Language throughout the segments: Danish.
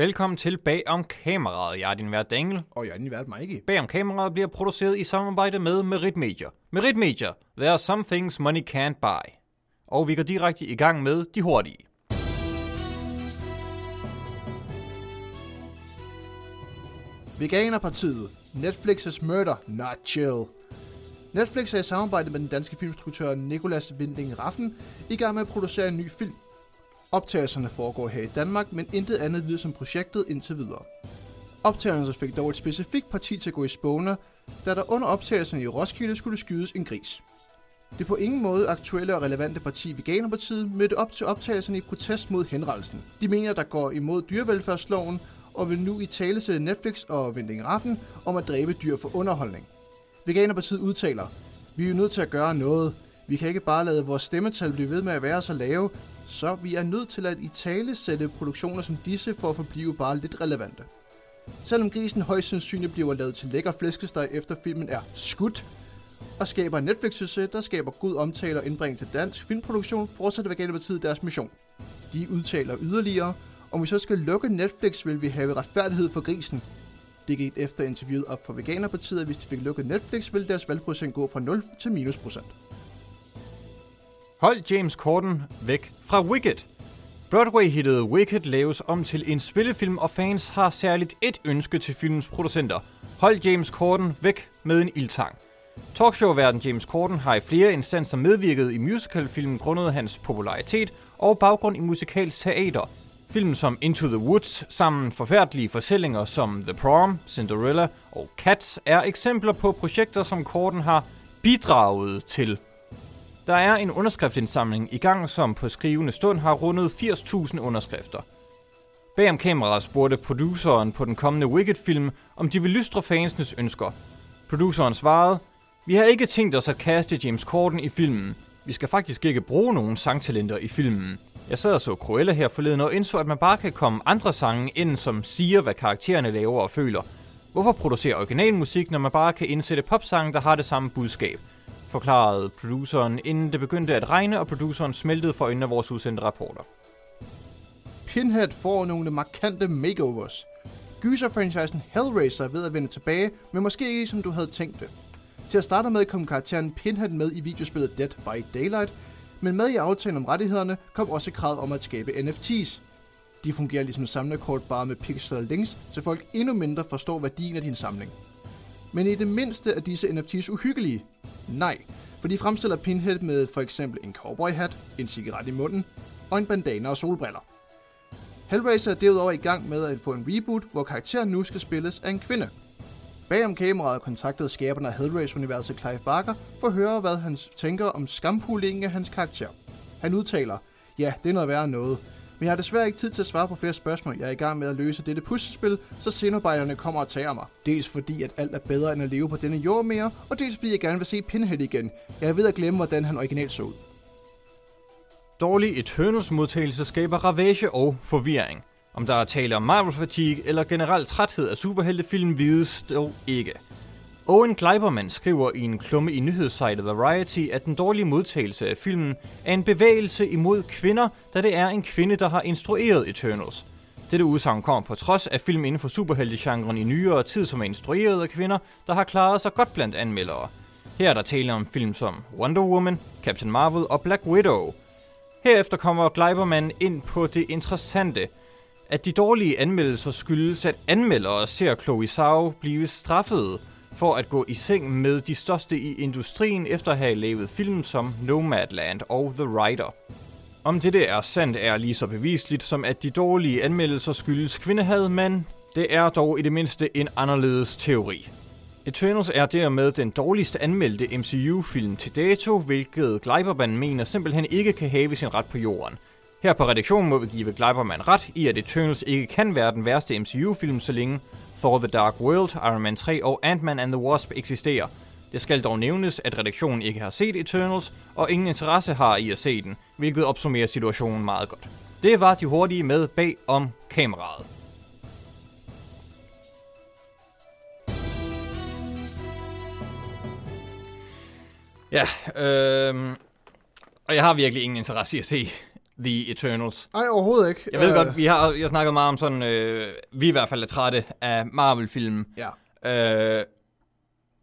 Velkommen til Bag om kameraet. Jeg er din vært Daniel. Og jeg er din vært Mikey. Bag om kameraet bliver produceret i samarbejde med Merit Media. Merit Media. There are some things money can't buy. Og vi går direkte i gang med de hurtige. Veganerpartiet. Netflix's murder, not chill. Netflix er i samarbejde med den danske filminstruktør Nicolas Winding Raffen i gang med at producere en ny film. Optagelserne foregår her i Danmark, men intet andet lyder som projektet indtil videre. Optagelserne fik dog et specifikt parti til at gå i spåner, da der under optagelserne i Roskilde skulle skydes en gris. Det på ingen måde aktuelle og relevante parti Veganerpartiet mødte op til optagelserne i protest mod henrettelsen. De mener, der går imod dyrevelfærdsloven og vil nu i tale sætte Netflix og Vending Raffen om at dræbe dyr for underholdning. Veganerpartiet udtaler, vi er jo nødt til at gøre noget. Vi kan ikke bare lade vores stemmetal blive ved med at være så lave, så vi er nødt til at i tale sætte produktioner som disse for at forblive bare lidt relevante. Selvom grisen højst sandsynligt bliver lavet til lækker flæskesteg efter filmen er skudt, og skaber en Netflix-succes, der skaber god omtale og indbring til dansk filmproduktion, fortsætter Veganerpartiet deres mission. De udtaler yderligere, om vi så skal lukke Netflix, vil vi have retfærdighed for grisen. Det gik efter interviewet op for Veganerpartiet, at hvis de fik lukket Netflix, ville deres valgprocent gå fra 0 til minus procent. Hold James Corden væk fra Wicked. Broadway-hittet Wicked laves om til en spillefilm, og fans har særligt et ønske til filmens producenter. Hold James Corden væk med en ildtang. Talkshow-verden James Corden har i flere instanser medvirket i musicalfilmen grundet hans popularitet og baggrund i musikalsk teater. Film som Into the Woods, sammen forfærdelige fortællinger som The Prom, Cinderella og Cats er eksempler på projekter, som Corden har bidraget til. Der er en underskriftsindsamling i gang, som på skrivende stund har rundet 80.000 underskrifter. Bag om kameraet spurgte produceren på den kommende Wicked-film, om de vil lystre fansenes ønsker. Produceren svarede, vi har ikke tænkt os at kaste James Corden i filmen. Vi skal faktisk ikke bruge nogen sangtalenter i filmen. Jeg sad og så Cruella her forleden og indså, at man bare kan komme andre sange ind, som siger, hvad karaktererne laver og føler. Hvorfor producere originalmusik, når man bare kan indsætte popsange, der har det samme budskab? Forklarede produceren, inden det begyndte at regne, og produceren smeltede for øjnene af vores udsendte rapporter. Pinhead får nogle markante makeovers. Gyser-franchisen Hellraiser er ved at vende tilbage, men måske ikke som du havde tænkt det. Til at starte med kom karakteren Pinhead med i videospillet Dead by Daylight, men med i aftalen om rettighederne kom også krav om at skabe NFT's. De fungerer ligesom samlekort bare med pixel links, så folk endnu mindre forstår værdien af din samling. Men i det mindste er disse NFT's uhyggelige? Nej, for de fremstiller Pinhead med for eksempel en cowboyhat, en cigaret i munden og en bandana og solbriller. Hellraiser er derudover i gang med at få en reboot, hvor karakteren nu skal spilles af en kvinde. Bagom kameraet kontaktede skaberne af Hellraiser-universet Clive Barker for at høre, hvad han tænker om skampulingen af hans karakter. Han udtaler, ja, det er noget værre noget, men jeg har desværre ikke tid til at svare på flere spørgsmål. Jeg er i gang med at løse dette puslespil, så scenearbejderne kommer og tager mig. Dels fordi, at alt er bedre end at leve på denne jord mere, og dels fordi jeg gerne vil se Pinhead igen. Jeg er ved at glemme, hvordan han originalt så ud. Dårlig Eternals modtagelse skaber ravage og forvirring. Om der er tale om Marvel fatigue eller generelt træthed af superheltefilm vides dog ikke. Owen Gleiberman skriver i en klumme i nyhedssejtet Variety, at den dårlige modtagelse af filmen er en bevægelse imod kvinder, da det er en kvinde, der har instrueret Eternals. Dette udsagn kommer på trods af film inden for superheltegenren i nyere tid, som er instrueret af kvinder, der har klaret sig godt blandt anmeldere. Her er der tale om film som Wonder Woman, Captain Marvel og Black Widow. Herefter kommer Gleiberman ind på det interessante, at de dårlige anmeldelser skyldes, at anmeldere ser Chloe Zhao blive straffet for at gå i seng med de største i industrien efter at have lavet film som Nomadland og The Rider. Om det er sandt er lige så bevisligt som at de dårlige anmeldelser skyldes kvindehad, men det er dog i det mindste en anderledes teori. Eternals er dermed den dårligst anmeldte MCU-film til dato, hvilket Gleiberman mener simpelthen ikke kan have sin ret på jorden. Her på redaktionen må vi give Gleiberman ret i, at Eternals ikke kan være den værste MCU-film, så længe Thor The Dark World, Iron Man 3 og Ant-Man and the Wasp eksisterer. Det skal dog nævnes, at redaktionen ikke har set Eternals, og ingen interesse har i at se den, hvilket opsummerer situationen meget godt. Det var de hurtige med bag om kameraet. Ja, øh, og jeg har virkelig ingen interesse i at se The Eternals. Nej, overhovedet ikke. Jeg ved Øh, godt, vi har, jeg snakket meget om sådan, øh, vi i hvert fald er trætte af Marvel-film. Ja. Øh,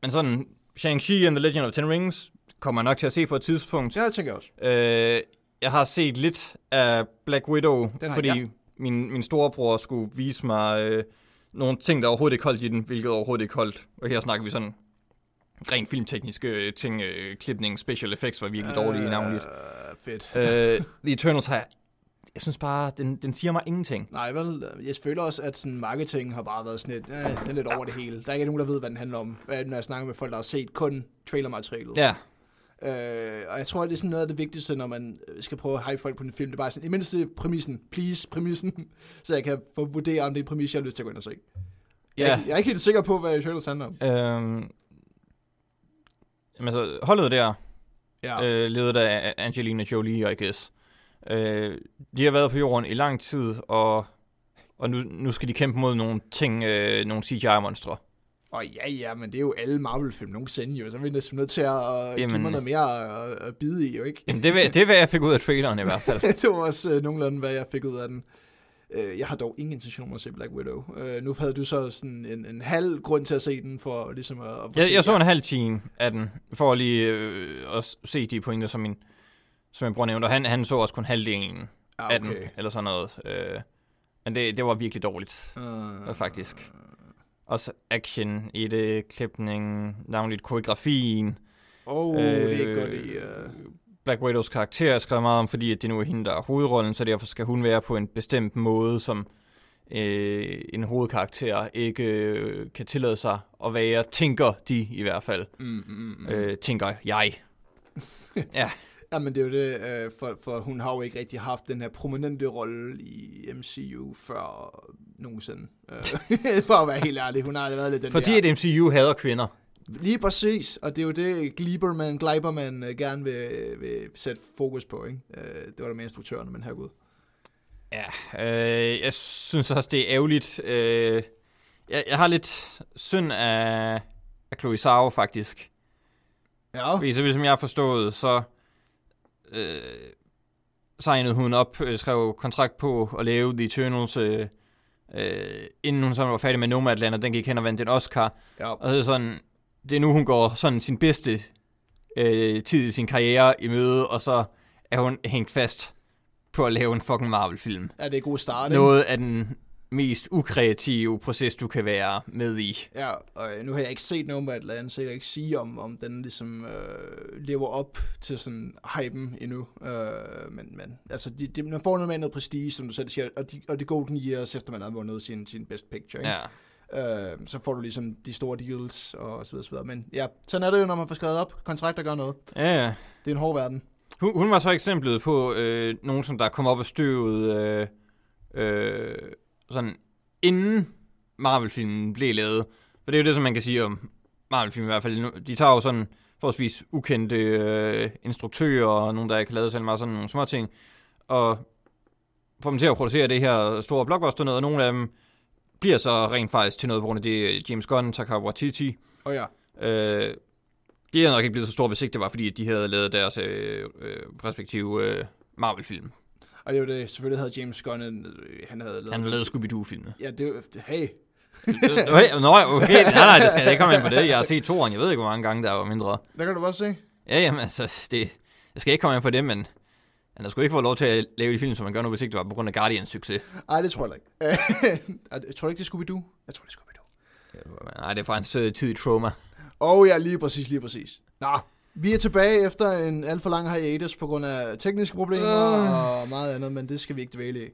men sådan, Shang-Chi and the Legend of Ten Rings kommer jeg nok til at se på et tidspunkt. Ja, det tænker jeg også. Øh, jeg har set lidt af Black Widow, Den fordi jeg. min, min storebror skulle vise mig øh, nogle ting, der overhovedet ikke holdt i den, hvilket overhovedet ikke holdt. Og her snakker vi sådan rent filmtekniske øh, ting, øh, klipning, special effects var virkelig dårlige uh, navnligt. Øh, fedt. Øh, The Eternals har, jeg synes bare, den, den siger mig ingenting. Nej, vel, jeg føler også, at sådan marketing har bare været sådan lidt, øh, den er lidt over det hele. Der er ikke nogen, der ved, hvad den handler om. Når jeg snakker med folk, der har set kun trailermaterialet. Ja, Øh, og jeg tror, det er sådan noget af det vigtigste, når man øh, skal prøve at hype folk på en film. Det er bare sådan, i mindste præmissen, please, præmissen, så jeg kan få vurdere, om det er en præmis, jeg har lyst til at gå ind og se. Jeg, er Ja. ikke- jeg er ikke helt sikker på, hvad Eternals handler om. Øhm, jamen altså, holdet der, Ja, øh, ledet af Angelina Jolie, I guess. Øh, de har været på jorden i lang tid, og, og nu, nu skal de kæmpe mod nogle ting, øh, nogle CGI-monstre. og ja, ja, men det er jo alle Marvel-film nogensinde jo, så er vi næsten nødt til at uh, give Jamen- mig noget mere at, at bide i, jo ikke? Jamen, det, er, det er, hvad jeg fik ud af traileren i hvert fald. det var også uh, nogenlunde, hvad jeg fik ud af den. Uh, jeg har dog ingen intention om at se Black Widow. Uh, nu havde du så sådan en, en halv grund til at se den, for ligesom at... at Jeg, jeg så en halv time af den, for lige øh, at se de pointer, som min, som min bror nævnte, og han, han så også kun halvdelen ah, af den, eller sådan noget. Øh, men det, det var virkelig dårligt, Uh, øh, faktisk. Også action i det, klipning, navnligt koreografien. Åh, oh, det er ikke Øh, godt i... Uh... Black Widows karakter er skrevet meget om, fordi at det nu er hende, der er hovedrollen, så derfor skal hun være på en bestemt måde, som øh, en hovedkarakter ikke øh, kan tillade sig at være, tænker de i hvert fald. Mm, mm, mm. Øh, tænker jeg. ja, Ja, men det er jo det, øh, for, for hun har jo ikke rigtig haft den her prominente rolle i MCU før nogensinde. Øh, for at være helt ærlig, hun har aldrig været lidt den fordi der... at MCU hader kvinder. Lige præcis, og det er jo det, Gleiberman, Gleiberman øh, gerne vil, vil sætte fokus på, ikke? Øh, det var der med instruktørerne, men herregud. Ja, øh, jeg synes også, det er ærgerligt. Øh, jeg, jeg har lidt synd af, af Chloe Zhao, faktisk. Ja, Fordi så vidt som jeg har forstået, så øh, signede hun op, øh, skrev kontrakt på at lave The Eternals, øh, øh, inden hun så var færdig med Nomadland, og den gik hen og vandt en Oscar. ja. Og det er sådan, det er nu, hun går sådan sin bedste øh, tid i sin karriere i møde, og så er hun hængt fast på at lave en fucking Marvel-film. ja, det er en god start, ikke? Noget af den mest ukreative proces, du kan være med i. Ja, og øh, nu har jeg ikke set Nomadland, så jeg kan ikke sige, om, om den ligesom øh, lever op til sådan hypen endnu. Øh, men, men altså, de, de, man får noget med noget prestige, som du selv siger, og de, og de Golden Years, efter man har vundet sin, sin Best Picture, ikke? Ja. Øh, så får du ligesom de store deals, og så videre, så videre. Men ja, sådan er det jo, når man får skrevet op kontrakter gør noget. Ja, ja. Det er en hård verden. Hun, hun var så eksemplet på øh, nogen, som der kom op af støvet øh, øh, sådan inden Marvel-filmen blev lavet. For det er jo det, som man kan sige om Marvel-film i hvert fald. De tager jo sådan forholdsvis ukendte øh, instruktører, og nogen, der ikke har lavet selv meget sådan nogle små ting, og får dem til at producere det her store blockbuster noget, og nogle af dem bliver så rent faktisk til noget, på grund af det James Gunn, Taika Waititi, Og ja, Øh, det er nok ikke blevet så stort, hvis ikke det var, fordi de havde lavet deres øh, øh, respektive øh, Marvel-film. og det er jo det, selvfølgelig havde James Gunn, øh, han havde lavet... Han havde lavet Scooby-Doo-filmene. Ja, det er det- hey, Nå, Nå, okay, nej, nej, det skal jeg ikke komme ind på det. Jeg har set toren, jeg ved ikke, hvor mange gange der var mindre. der kan du bare se. Ja, jamen, altså, det, jeg skal ikke komme ind på det, men han har sgu ikke fået lov til at lave de film, som man gør nu, hvis ikke det var på grund af Guardians succes. Nej, det tror jeg ikke. jeg tror ikke, det er Scooby-Doo. Jeg tror, det er Scooby-Doo. Nej, det er fra hans øh, tid i trauma. Og oh, ja, lige præcis, lige præcis. Nå, vi er tilbage efter en alt for lang hiatus på grund af tekniske problemer Øh. og meget andet, men det skal vi ikke dvæle i.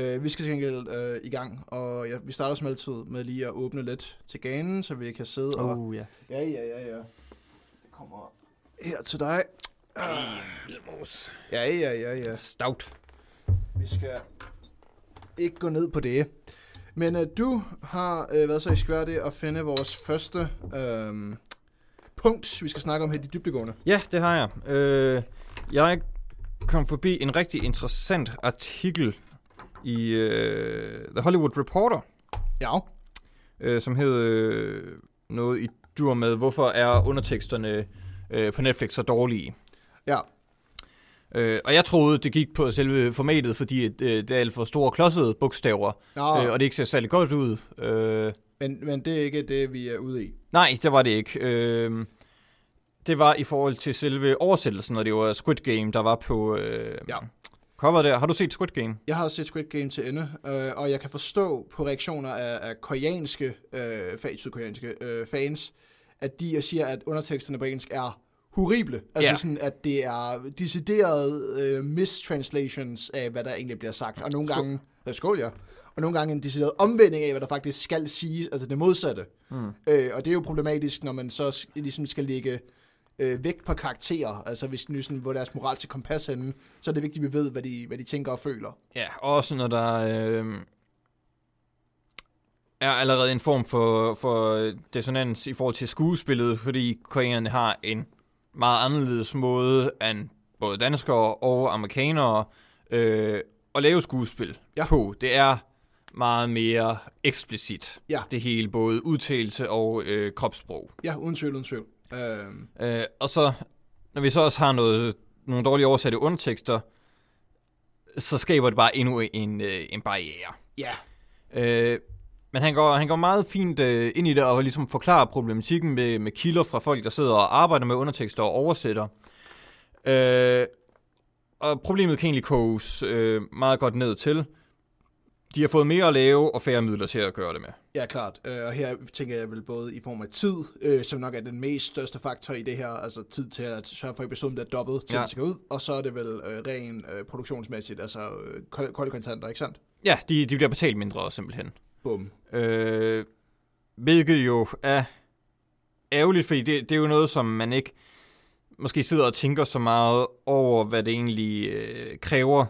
Uh, vi skal til gengæld uh, i gang, og ja, vi starter som altid med lige at åbne lidt til ganen, så vi kan sidde og... Oh, ja. Ja, ja, ja, ja. Det kommer her til dig. Ja, ja, ja, ja. Stout. Vi skal ikke gå ned på det. Men uh, du har uh, været så ekspert at finde vores første uh, punkt, vi skal snakke om her i de dybdegående. Ja, det har jeg. Øh, jeg kom forbi en rigtig interessant artikel i øh, The Hollywood Reporter, Ja, øh, som hed øh, noget i dur med, hvorfor er underteksterne øh, på Netflix så dårlige. Ja. Øh, og jeg troede, det gik på selve formatet, fordi øh, det er alt for store klodsede bogstaver, Nå, øh, og det ikke ser særlig godt ud. Øh, men, men det er ikke det, vi er ude i. nej, det var det ikke. Øh, det var i forhold til selve oversættelsen, og det var Squid Game, der var på øh, Ja. cover der. Har du set Squid Game? Jeg har set Squid Game til ende, øh, og jeg kan forstå på reaktioner af, af koreanske, øh, sydkoreanske øh, fans, at de siger, at underteksterne på engelsk er horrible. Altså Ja. sådan, at det er deciderede øh, mistranslations af, hvad der egentlig bliver sagt. Og nogle Skål. gange... Ja, skål, ja. Og nogle gange en decideret omvending af, hvad der faktisk skal siges, altså det modsatte. Mm. Øh, og det er jo problematisk, når man så ligesom skal lægge øh, vægt på karakterer. Altså hvis nu sådan, hvor deres moral til kompas henne, så er det vigtigt, at vi ved, hvad de, hvad de tænker og føler. Ja, også når der øh, er allerede en form for, for dissonans i forhold til skuespillet, fordi koreanerne har en meget anderledes måde end både danskere og amerikanere øh, at lave skuespil Ja. på. Det er meget mere eksplicit. Ja. Det hele, både udtalelse og øh, kropssprog. Ja, uden tvivl, uden tvivl. Øh, Øh, og så, når vi så også har noget, nogle dårligt oversatte undertekster, så skaber det bare endnu en, øh, en barriere. ja, Øh, men han går, han går meget fint øh, ind i det og ligesom forklarer problematikken med, med kilder fra folk, der sidder og arbejder med undertekster og oversætter. Øh, og problemet kan egentlig koges øh, meget godt ned til. De har fået mere at lave og færre midler til at gøre det med. ja, klart. Øh, og her tænker jeg vel både i form af tid, øh, som nok er den mest største faktor i det her, altså tid til at sørge for, at episoden bliver dobbelt, til Ja. det skal ud, og så er det vel øh, ren øh, produktionsmæssigt, altså øh, kolde, kolde kontanter, ikke sandt? Ja, de, de bliver betalt mindre simpelthen. Bum. Øh, hvilket jo er ærgerligt, fordi det, det er jo noget, som man ikke måske sidder og tænker så meget over, hvad det egentlig øh, kræver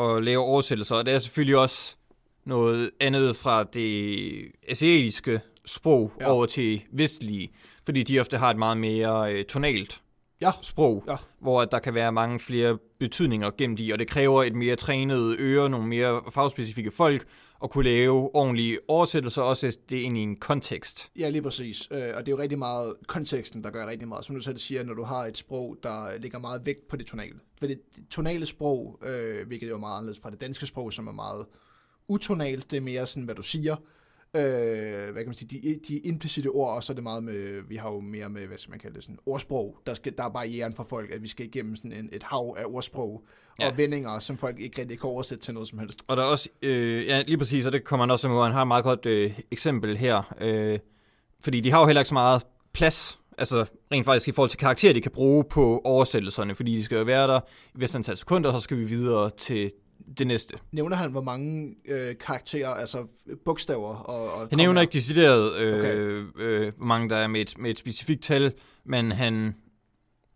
at lave oversættelser. Og det er selvfølgelig også noget andet fra det asiatiske sprog Ja. over til vestlige, fordi de ofte har et meget mere øh, tonalt Ja. sprog, Ja. hvor at der kan være mange flere betydninger gemt i, og det kræver et mere trænet øre, nogle mere fagspecifikke folk, at kunne lave ordentlige oversættelser, også det ind i en kontekst. Ja, lige præcis. Øh, og det er jo rigtig meget konteksten, der gør rigtig meget. Som du selv siger, når du har et sprog, der lægger meget vægt på det tonale. For det tonale sprog, øh, hvilket jo er meget anderledes fra det danske sprog, som er meget utonalt, det er mere sådan, hvad du siger. Øh, hvad kan man sige, de, de implicite ord, og så er det meget med, vi har jo mere med, hvad skal man kalde det, sådan ordsprog. Der, skal, der er barrieren for folk, at vi skal igennem sådan en, et hav af ordsprog ja. Og vendinger, som folk ikke rigtig kan oversætte til noget som helst. Og der er også, øh, ja lige præcis, og det kommer han også med, han har et meget godt øh, eksempel her, øh, fordi de har jo heller ikke så meget plads, altså rent faktisk i forhold til karakterer, de kan bruge på oversættelserne, fordi de skal jo være der i vist antal sekunder, og så skal vi videre til det næste. Nævner han, hvor mange øh, karakterer, altså bogstaver og... og Han nævner ikke decideret, øh, øh, hvor mange der er med et, med et specifikt tal, men han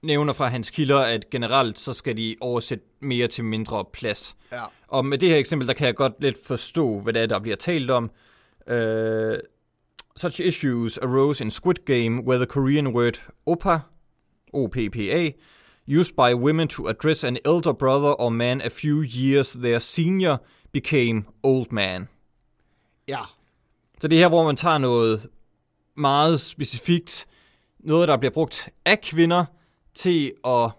nævner fra hans kilder, at generelt så skal de oversætte mere til mindre plads. Ja. Og med det her eksempel, der kan jeg godt lidt forstå, hvad det er, der bliver talt om. Uh, such issues arose in Squid Game, where the Korean word oppa, O-P-P-A, used by women to address an elder brother or man a few years their senior, became old man. Ja, Så det er her, hvor man tager noget meget specifikt, noget, der bliver brugt af kvinder, til at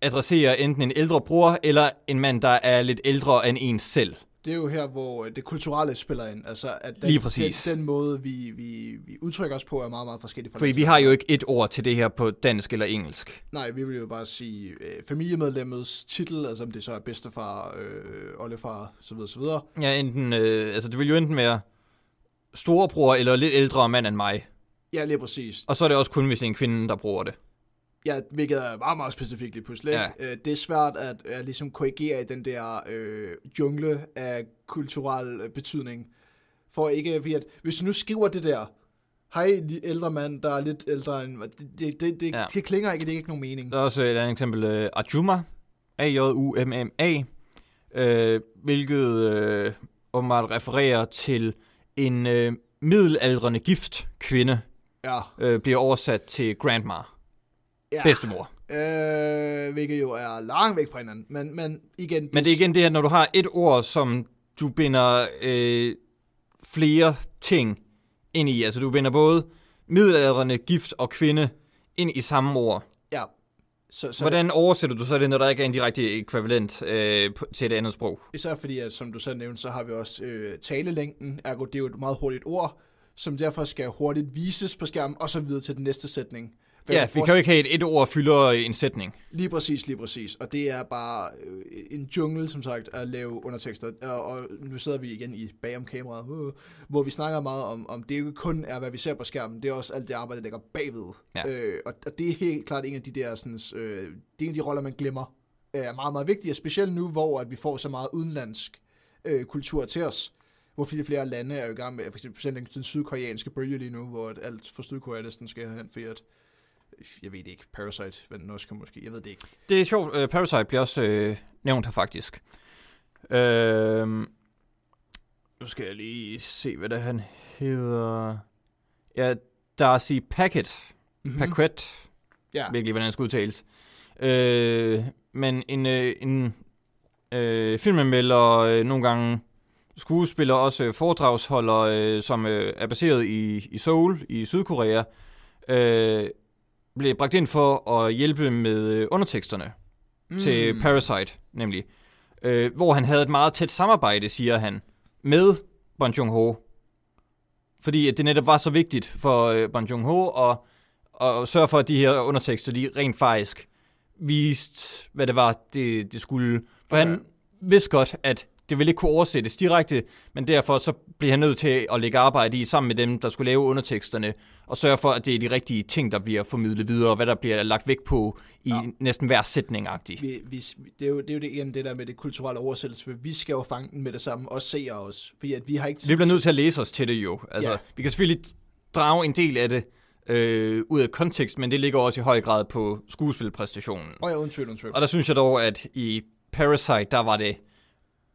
adressere enten en ældre bror, eller en mand, der er lidt ældre end en selv. Det er jo her, hvor det kulturelle spiller ind. Altså, at den, Lige præcis. Den, den måde, vi, vi, vi udtrykker os på, er meget, meget forskellig fra Fordi vi har jo ikke et ord til det her på dansk eller engelsk. Nej, vi vil jo bare sige øh, familiemedlemmets titel, altså om det så er bedstefar, øh, oldefar, så videre, så videre. Ja, enten, øh, altså det vil jo enten være storebror eller lidt ældre mand end mig. Ja, lige præcis. Og så er det også kun, hvis det er en kvinde, der bruger det. Ja, hvilket er meget, meget specifikt lige pludselig. Ja. Øh, det er svært at, at ligesom korrigere i den der øh, jungle af kulturel øh, betydning. For ikke, fordi at, hvis du nu skriver det der, hej ældre mand, der er lidt ældre end det, det, det, det, Ja. det klinger ikke, det er ikke nogen mening. Der er også et andet eksempel, øh, Ajuma, A-J-U-M-M-A, øh, hvilket øh, åbenbart refererer til en øh, middelaldrende gift kvinde, Ja, øh, bliver oversat til grandma, ja. bedstemor. Øh, hvilket jo er langt væk fra hinanden. Men, men igen... Men det er igen det her, når du har et ord, som du binder øh, flere ting ind i. Altså du binder både middelaldrende gift og kvinde ind i samme ord. Ja, Så, så Hvordan oversætter du så det, når der ikke er en direkte ekvivalent øh, til et andet sprog? Især fordi, at, som du selv nævnte, så har vi også øh, talelængden, ergo det er jo et meget hurtigt ord, som derfor skal hurtigt vises på skærmen, og så videre til den næste sætning. For Ja, vi kan jo ikke have et, et ord fylder en sætning. Lige præcis, lige præcis. Og det er bare øh, en jungle, som sagt, at lave undertekster. Og, og nu sidder vi igen i bagom kameraet, øh, hvor vi snakker meget om, om det ikke kun er, hvad vi ser på skærmen, det er også alt det arbejde, der ligger bagved. Ja. Øh, og, og det er helt klart en af de der, sådan, øh, det er en af de roller, man glemmer, er meget, meget vigtigt, og specielt nu, hvor at vi får så meget udenlandsk øh, kultur til os. Hvor flere flere lande er jo i gang med, for eksempel den sydkoreanske bølge lige nu, hvor alt for Sydkorea næsten skal hen, fordi at, jeg ved det ikke, Parasite, hvad den også kan måske, jeg ved det ikke. Det er sjovt, uh, Parasite bliver også øh, nævnt her faktisk. Øh, nu skal jeg lige se, hvad det han hedder. Ja, Darcy Packet. Mm-hmm. Paquet. Ja. Virkelig, hvordan det skal udtales. Øh, men en, øh, en øh, filmanmelder, øh, nogle gange skuespiller, også foredragsholder, øh, som øh, er baseret i, i Seoul i Sydkorea, øh, blev bragt ind for at hjælpe med øh, underteksterne mm. til Parasite, nemlig. Øh, hvor han havde et meget tæt samarbejde, siger han, med Bon Joon-ho. Fordi at det netop var så vigtigt for øh, Bon Joon-ho at, at sørge for, at de her undertekster, de rent faktisk viste, hvad det var, det, det skulle. For Okay. han vidste godt, at det ville ikke kunne oversættes direkte, men derfor så blev han nødt til at lægge arbejde i sammen med dem, der skulle lave underteksterne, og sørge for, at det er de rigtige ting, der bliver formidlet videre, og hvad der bliver lagt vægt på i Ja. næsten hver sætning-agtig. Vi, vi, det, er jo, det er jo det, igen det der med det kulturelle oversættelse, for vi skal jo fange den med det samme, og se os, fordi at vi har ikke Vi bliver nødt til at læse os til det jo. Altså, Ja. Vi kan selvfølgelig drage en del af det øh, ud af kontekst, men det ligger også i høj grad på skuespilpræstationen. Åh oh, ja, uden tvivl. Og der synes jeg dog, at i Parasite, der var det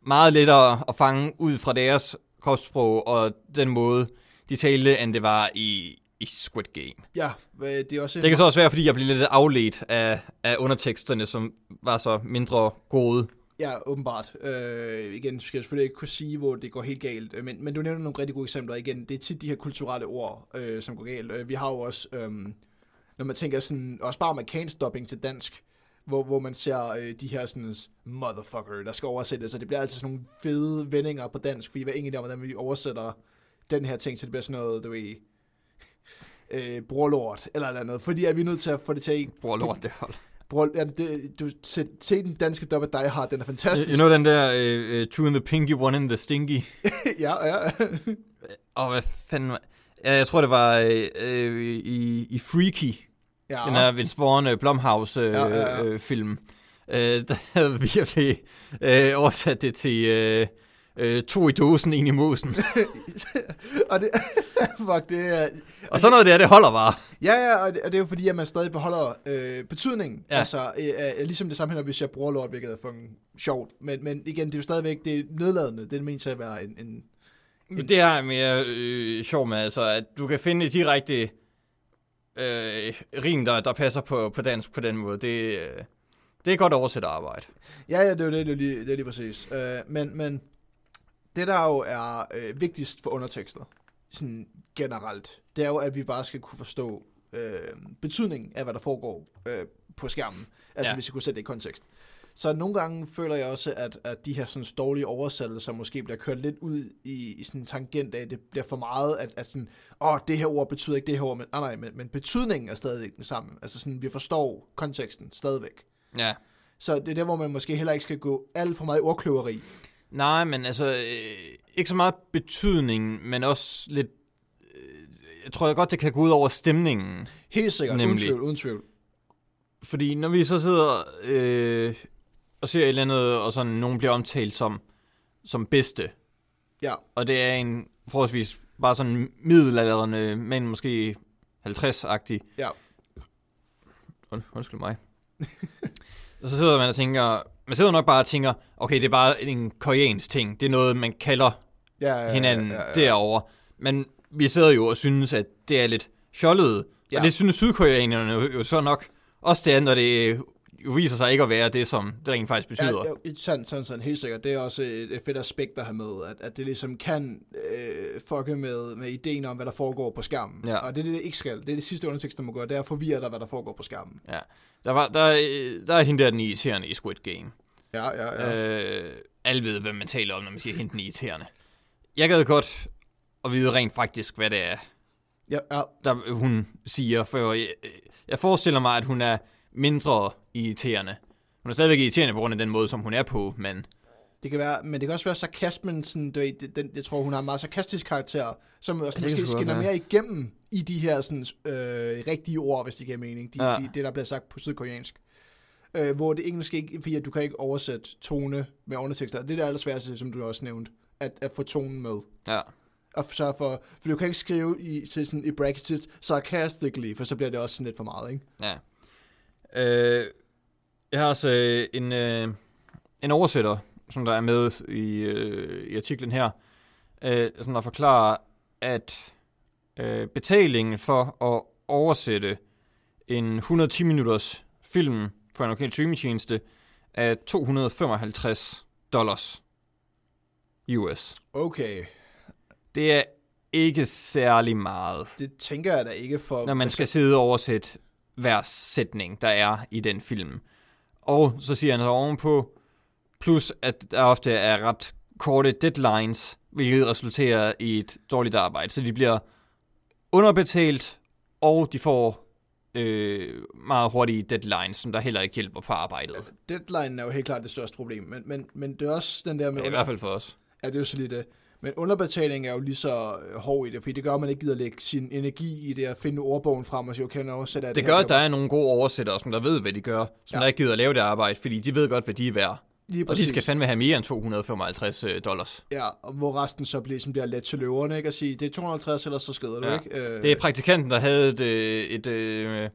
meget lettere at fange ud fra deres kropssprog og den måde, de talte, end det var i, i Squid Game. Ja, det er også... Det kan så også være, fordi jeg blev lidt afledt af, af underteksterne, som var så mindre gode. Ja, åbenbart. Øh, igen, skal jeg selvfølgelig ikke kunne sige, hvor det går helt galt, øh, men, men du nævner nogle rigtig gode eksempler. Igen, det er tit de her kulturelle ord, øh, som går galt. Øh, vi har jo også, øh, når man tænker sådan, også bare amerikansk dubbing til dansk, hvor, hvor man ser øh, de her sådan, motherfucker, der skal oversættes, så det bliver altid sådan nogle fede vendinger på dansk, fordi ingen idé om, hvordan vi oversætter den her ting, så det bliver sådan noget, du ved, øh, brorlort, eller eller andet, fordi at vi er nødt til at få det til at Hvor lort det hold. Bror, jamen det, du, se, se den danske dub af Die Hard, den er fantastisk. You know den der uh, uh, two in the pinky, one in the stinky? ja, ja. Og hvad fanden. Ja, jeg tror, det var øh, øh, i, i Freaky, ja. den her Vince Vaughn øh, Blumhouse øh, Ja, ja, ja. Film. Øh, der havde vi virkelig øh, oversat det til øh, øh, to i dåsen, en i mosen. og det, fuck, det er... og sådan noget der, det holder bare. Ja, ja, og det, og det er jo fordi, at man stadig beholder øh, betydningen. Ja. Altså, øh, ligesom det samme her, når vi siger brorlort, hvilket er fucking sjovt. Men, men igen, det er jo stadigvæk, det er nedladende. Det er ment til at være en... en Men Det her er mere øh, sjov med, altså, at du kan finde direkte øh, rim, der, der passer på, på dansk på den måde. Det, øh, det er godt oversat arbejde. ja, ja, det er jo det, det er lige, det er lige præcis. Øh, men, men det, der jo er øh, vigtigst for undertekster, sådan generelt, det er jo, at vi bare skal kunne forstå øh, betydningen af, hvad der foregår øh, på skærmen. Altså, ja. Ja. hvis vi kunne sætte det i kontekst. Så nogle gange føler jeg også, at, at de her sådan dårlige oversættelser måske bliver kørt lidt ud i, i sådan en tangent af, at det bliver for meget, at, at sådan, åh, det her ord betyder ikke det her ord, men, nej, nej, men, men betydningen er stadig den samme. Altså sådan, vi forstår konteksten stadigvæk. Ja. Så det er der, hvor man måske heller ikke skal gå alt for meget ordkløveri. Nej, men altså, øh, ikke så meget betydningen, men også lidt... Øh, jeg tror jeg godt, det kan gå ud over stemningen. Helt sikkert, uden Nemlig. tvivl, uden tvivl. Fordi når vi så sidder øh, og ser et eller andet, og sådan nogen bliver omtalt som, som bedste, Ja, og det er en forholdsvis bare sådan middelaldrende, men måske 50-agtig. ja. Und, undskyld mig. og så sidder man og tænker, man sidder nok bare og tænker, okay, det er bare en koreansk ting. Det er noget, man kalder ja, ja hinanden ja, ja, ja. derovre. Men vi sidder jo og synes, at det er lidt fjollet. Ja. Og det synes sydkoreanerne jo, så nok også det er, når det jo viser sig ikke at være det, som det rent faktisk betyder. Ja, sandt, sandt, sandt, helt sikkert. Det er også et, et fedt aspekt at have med, at, at det ligesom kan øh, fucke med, med ideen om, hvad der foregår på skærmen. Ja. Og det er det, det ikke skal. Det er det sidste undertekst, der må gøre. Det er at forvirre dig, hvad der foregår på skærmen. Ja. Der, var, der, øh, der er hende der, den irriterende i Squid Game. Ja, ja, ja. Ja. Øh, alle ved, hvad man taler om, når man siger hende den irriterende. Jeg gad godt at vide rent faktisk, hvad det er, ja, ja. der hun siger, for jeg, jeg forestiller mig, at hun er mindre irriterende. Hun er stadigvæk irriterende på grund af den måde, som hun er på, men Det kan være, men det kan også være sarkasmen, sådan, du ved, den, jeg tror, hun har en meget sarkastisk karakter, som også det måske skinner være. mere igennem i de her sådan, øh, rigtige ord, hvis det giver mening. De, Ja. de, det, der bliver sagt på sydkoreansk. Øh, hvor det engelske ikke, fordi du kan ikke oversætte tone med undertekster. Det er det allersværeste, som du også nævnte, at, at få tonen med. ja. Og sørge for, for du kan ikke skrive i, til sådan, i brackets sarcastically, for så bliver det også sådan lidt for meget, ikke? ja. Øh, jeg har også øh, en, øh, en oversætter, som der er med i, øh, i artiklen her, øh, som der forklarer, at øh, betalingen for at oversætte en 110 minutters film på en lokal streamingtjeneste er 255 dollars US. Okay, Det er ikke særlig meget, det tænker jeg da ikke for... når man skal sidde og oversætte hver sætning, der er i den film. Og så siger han så ovenpå, plus at der ofte er ret korte deadlines, hvilket resulterer i et dårligt arbejde. Så de bliver underbetalt, og de får øh, meget hurtige deadlines, som der heller ikke hjælper på arbejdet. Deadline er jo helt klart det største problem, men, men, men det er også den der med... Ja, I hvert fald for os. Ja, det er jo så lige det. Men underbetaling er jo lige så øh, hård i det, fordi det gør, at man ikke gider lægge sin energi i det at finde ordbogen frem og sige, okay, nu sætter jeg Det det gør, her at der er nogle gode oversættere, som der ved, hvad de gør, som Ja. der ikke gider at lave det arbejde, fordi de ved godt, hvad de er værd. Lige Og de skal fandme have mere end 255 øh, dollars. Ja, og hvor resten så bliver, som bliver let til løverne, ikke? At sige, det er 250, ellers så skrider du, Ja. ikke? Øh, Det er praktikanten, der havde et, et øh,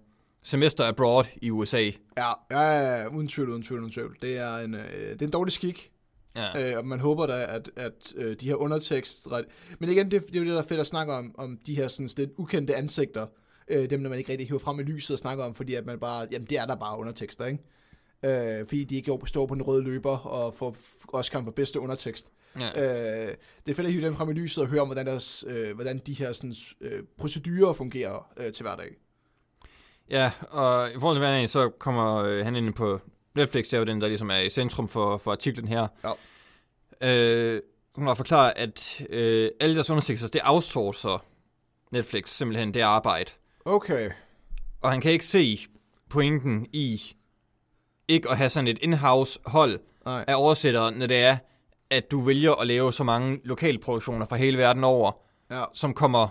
semester abroad i USA. ja, ja, ja, ja, uden tvivl, uden tvivl, uden tvivl. Det er en, øh, det er en dårlig skik, Ja. øh, og man håber da, at, at øh, de her undertekst... Men igen, det, det er jo det, der er fedt at snakke om, om de her sådan, lidt ukendte ansigter, øh, dem, der man ikke rigtig hiver frem i lyset og snakker om, fordi at man bare, jamen det er der bare undertekster, ikke? Øh, fordi de ikke står på den røde løber og får Oscar for bedste undertekst. ja. Øh, det er fedt at hive dem frem i lyset og høre om, hvordan, deres, øh, hvordan de her sådan, øh, procedurer fungerer øh, til hverdag. ja, og i forhold til hverdagen, så kommer øh, han ind på Netflix, er jo den, der ligesom er i centrum for, for artiklen her. Ja. Øh, hun har forklaret, at øh, alle deres undersøgelser, det outsourcer Netflix simpelthen det arbejde. Okay. Og han kan ikke se pointen i ikke at have sådan et in-house hold Nej. af oversættere, når det er, at du vælger at lave så mange lokalproduktioner fra hele verden over, Ja. som kommer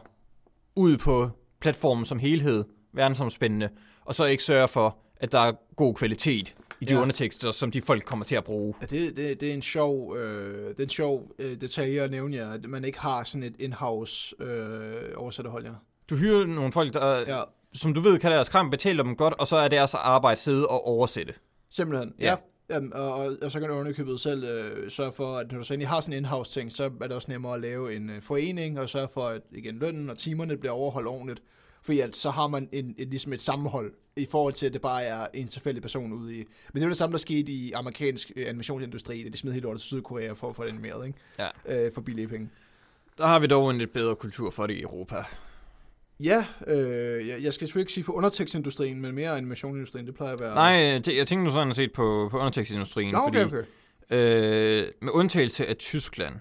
ud på platformen som helhed, verdensomspændende, og så ikke sørge for, at der er god kvalitet i de Ja. undertekster, som de folk kommer til at bruge. Ja, det, det, det er en sjov, øh, det er en sjov øh, detalje at nævne, ja, at man ikke har sådan et in-house øh, oversætterhold, ja. Du hyrer nogle folk, der, ja. Som du ved kan deres kram, betaler dem godt, og så er deres arbejde sidde og oversætte. simpelthen. Ja. Ja. ja. Jamen, og, og, og, så kan du underkøbet selv øh, sørge for, at når du så egentlig har sådan en in-house ting, så er det også nemmere at lave en øh, forening, og sørge for, at igen lønnen og timerne bliver overholdt ordentligt. Fordi at, så har man en, et, ligesom et sammenhold i forhold til, at det bare er en tilfældig person ude i... Men det er jo det samme, der skete i amerikansk øh, animationsindustri, da de smed helt lortet til Sydkorea for at få det animeret, ikke? Ja. Øh, for billige penge. Der har vi dog en lidt bedre kultur for det i Europa. Ja, øh, jeg, jeg skal selvfølgelig ikke sige for undertekstindustrien, men mere animationsindustrien, det plejer at være... Nej, det, jeg tænker nu sådan set på, på undertekstindustrien, Nå, okay, fordi okay. Øh, med undtagelse af Tyskland,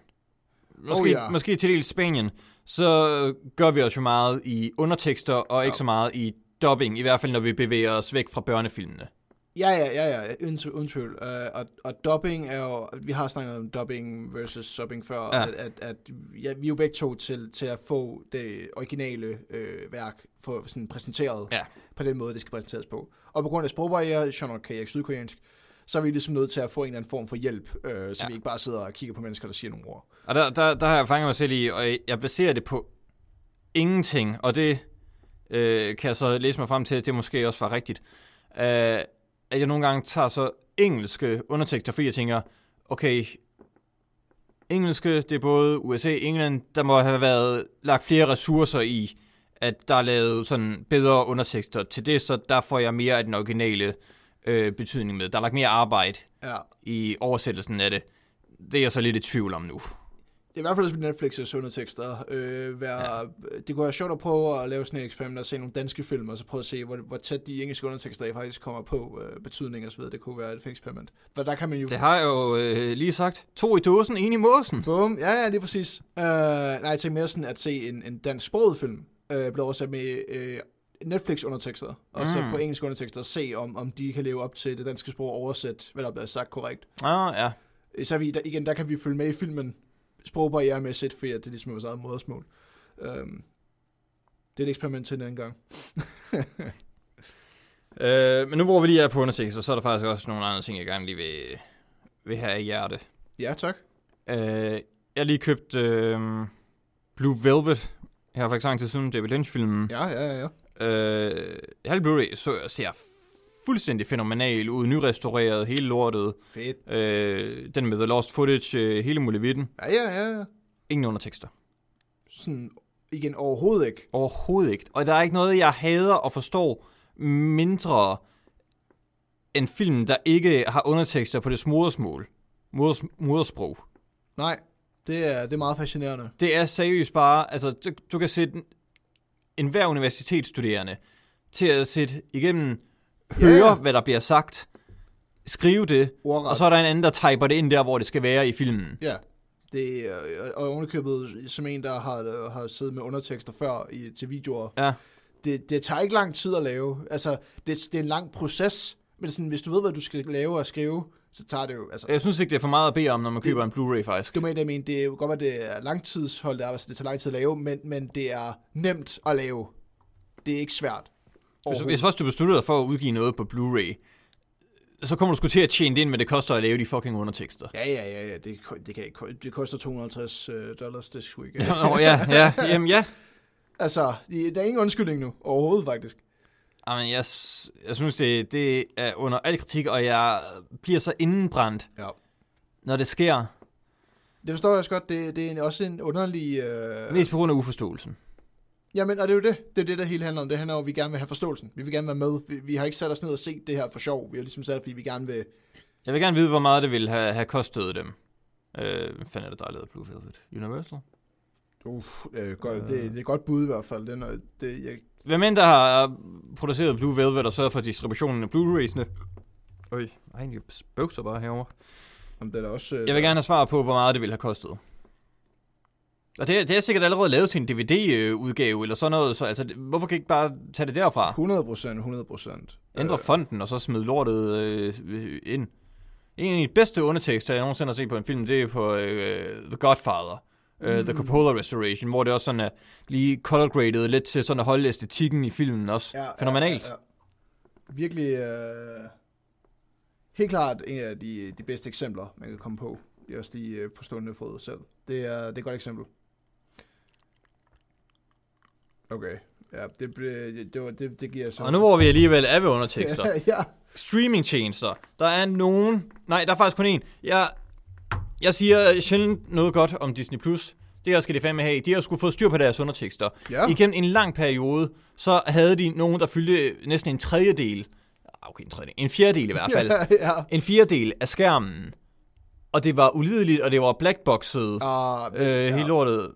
måske, Oh, ja. måske til dels Spanien, så gør vi os jo meget i undertekster, og ikke Ja. så meget i dubbing, i hvert fald når vi bevæger os væk fra børnefilmene. Ja, ja, ja, ja, uden, tvivl-. Uh, og, og dubbing er jo, vi har snakket om dubbing versus subbing før, Ja. at, at, at ja, vi er jo begge to til, til at få det originale øh, værk for sådan præsenteret Ja. på den måde, det skal præsenteres på. Og på grund af sprogbarriere, nok kan jeg ikke sydkoreansk, så er vi ligesom nødt til at få en eller anden form for hjælp, øh, så Ja. vi ikke bare sidder og kigger på mennesker, der siger nogle ord. Og der, der, der har jeg fanget mig selv i, og jeg baserer det på ingenting, og det øh, kan jeg så læse mig frem til, at det måske også var rigtigt. Øh, at jeg nogle gange tager så engelske undertekster, fordi jeg tænker, okay, engelske, det er både USA og England, der må have været lagt flere ressourcer i, at der er lavet sådan bedre undertekster til det, så der får jeg mere af den originale øh, betydning med. Der er lagt mere arbejde Ja, i oversættelsen af det. Det er jeg så lidt i tvivl om nu. I hvert fald spille Netflix' undertekster. Øh, være, ja. Det kunne være sjovt at prøve at lave sådan et eksperiment og se nogle danske film, og så prøve at se, hvor, hvor tæt de engelske undertekster faktisk kommer på øh, betydning og så videre. Det kunne være et eksperiment. For der kan man jo... Det har jeg jo øh, lige sagt. To i dåsen, en i måsen. Bum. Ja, ja, lige præcis. Uh, nej, jeg tænker mere sådan at se en, en dansk sproget film, øh, blive oversat med øh, Netflix-undertekster, og mm. så på engelsk undertekster se, om, om de kan leve op til det danske sprog og oversætte, hvad der er blevet sagt korrekt. Ah, ja. Så vi, der, igen, der kan vi følge med i filmen sprogbarrieremæssigt, fordi at det ligesom er vores eget modersmål. Um, det er et eksperiment til en anden gang. øh, men nu hvor vi lige er på undertekster, så er der faktisk også nogle andre ting, jeg gerne lige vil, vil have i hjerte. Ja, tak. Øh, jeg har lige købt øh, Blue Velvet her for eksempel til siden David Lynch-filmen. Ja, ja, ja. Øh, Halle Blu-ray så, ser fuldstændig fænomenal ud, nyrestaureret, hele lortet. Fedt. Øh, den med The Lost Footage, øh, hele muligheden. Ja, ja, ja, ja. Ingen undertekster. Sådan, igen, overhovedet ikke. Overhovedet ikke. Og der er ikke noget, jeg hader og forstår mindre end film, der ikke har undertekster på det modersmål. Moders, modersprog. Nej, det er, det er meget fascinerende. Det er seriøst bare, altså du, du kan sætte en hver universitetsstuderende til at sætte igennem, høre, Ja, ja. hvad der bliver sagt, skrive det, Ordret. og så er der en anden, der typer det ind der, hvor det skal være i filmen. Ja, det er og ovenikøbet som en, der har, har siddet med undertekster før i, til videoer. Ja. Det, det tager ikke lang tid at lave. Altså, det, det er en lang proces. Men sådan, hvis du ved, hvad du skal lave og skrive, så tager det jo... Altså, Jeg synes ikke, det er for meget at bede om, når man Det- køber en Blu-ray faktisk. du mener, jeg mener, det er godt, at det er langtidsholdt, altså det tager lang tid at lave, men, men det er nemt at lave. Det er ikke svært. Hvis, hvis først du beslutter dig for at udgive noget på Blu-ray, så kommer du sgu til at tjene det ind, men det koster at lave de fucking undertekster. Ja, ja, ja, ja. Det, det, kan det koster 250 øh, dollars det sgu ikke. Nå, ja, ja, jamen ja. altså, der er ingen undskyldning nu. Overhovedet, faktisk. Jamen, jeg, jeg synes, det, det er under al kritik, og jeg bliver så indenbrændt, Ja. når det sker. Det forstår jeg også godt. Det, det er også en underlig... Øh... Mest på grund af uforståelsen. Jamen, og det er jo det. Det er det, der hele handler om. Det handler om, at vi gerne vil have forståelsen. Vi vil gerne være med. Vi, vi har ikke sat os ned og set det her for sjov. Vi har ligesom sat fordi vi gerne vil... Jeg vil gerne vide, hvor meget det ville have, have kostet dem. Øh, hvad fanden er det, der er lavet Blue Velvet? Universal? Uff, det er, godt, det, det er godt bud i hvert fald. Det er noget, det, jeg, Hvem end der har produceret Blue Velvet og sørget for distributionen af Blu-rays'ene? Øj, jeg har egentlig bøvser bare herovre. om det er også... øh, Jeg vil gerne have svar på, hvor meget det ville have kostet. Og det, det er sikkert allerede lavet til en DVD-udgave eller sådan noget, så altså, hvorfor kan I ikke bare tage det derfra? 100 procent, 100 procent. Ændre fonden og så smide lortet øh, ind. En af de bedste undertekster, jeg nogensinde har set på en film, det er på øh, The Godfather. Uh, The Mm. Coppola Restoration, hvor det også sådan er lige color graded lidt til sådan at holde æstetikken i filmen også. Ja, Fænomenalt. Ja, ja, ja. Virkelig... Øh, helt klart en af de, de bedste eksempler, man kan komme på. Det er også lige øh, på stående fod selv. Det er, det er et godt eksempel. Okay. Ja, det, det, var, det, det giver så... Og nu hvor vi alligevel er ved undertekster. ja, ja. streamingtjenester. Der er nogen... Nej, der er faktisk kun én. Jeg, jeg siger sjældent noget godt om Disney+. Plus. Det her skal de fandme have. De har sgu fået styr på deres undertekster. Ja. Igennem en lang periode, så havde de nogen, der fyldte næsten en tredjedel. Ah, Okay, en tredjedel. En fjerdedel i hvert fald. ja, ja. En fjerdedel af skærmen. Og det var ulideligt, og det var blackboxet. Ah, men- øh, ja. Hele lortet.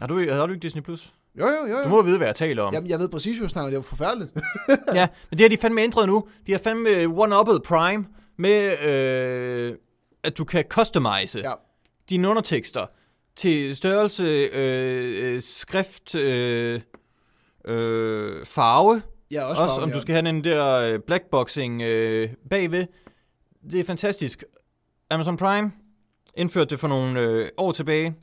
Har du, har du ikke Disney+. Plus? Jo, jo, jo. jo. Du må vide, hvad jeg taler om. Jamen, jeg ved præcis, hvad snakker. Det var forfærdeligt. ja, men det har de fandme ændret nu. De har fandme one-uppet Prime med, øh, at du kan customize Ja. dine undertekster til størrelse, øh, øh, skrift, øh, øh, farve. Ja, Også, også, farven, om ja. du skal have den der øh, blackboxing øh, bagved. Det er fantastisk. Amazon Prime indførte det for nogle øh, år tilbage.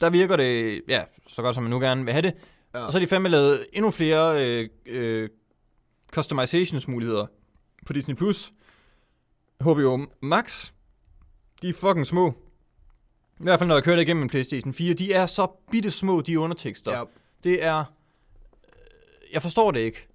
Der virker det, ja, så godt som man nu gerne vil have det. Ja. Og så har de fandme lavet endnu flere øh, øh, customizations-muligheder på Disney+. Plus. HBO Max, de er fucking små. I hvert fald når jeg kører det igennem en PlayStation 4. De er så bitte små, de undertekster. Ja. Det er... øh, Jeg forstår det ikke.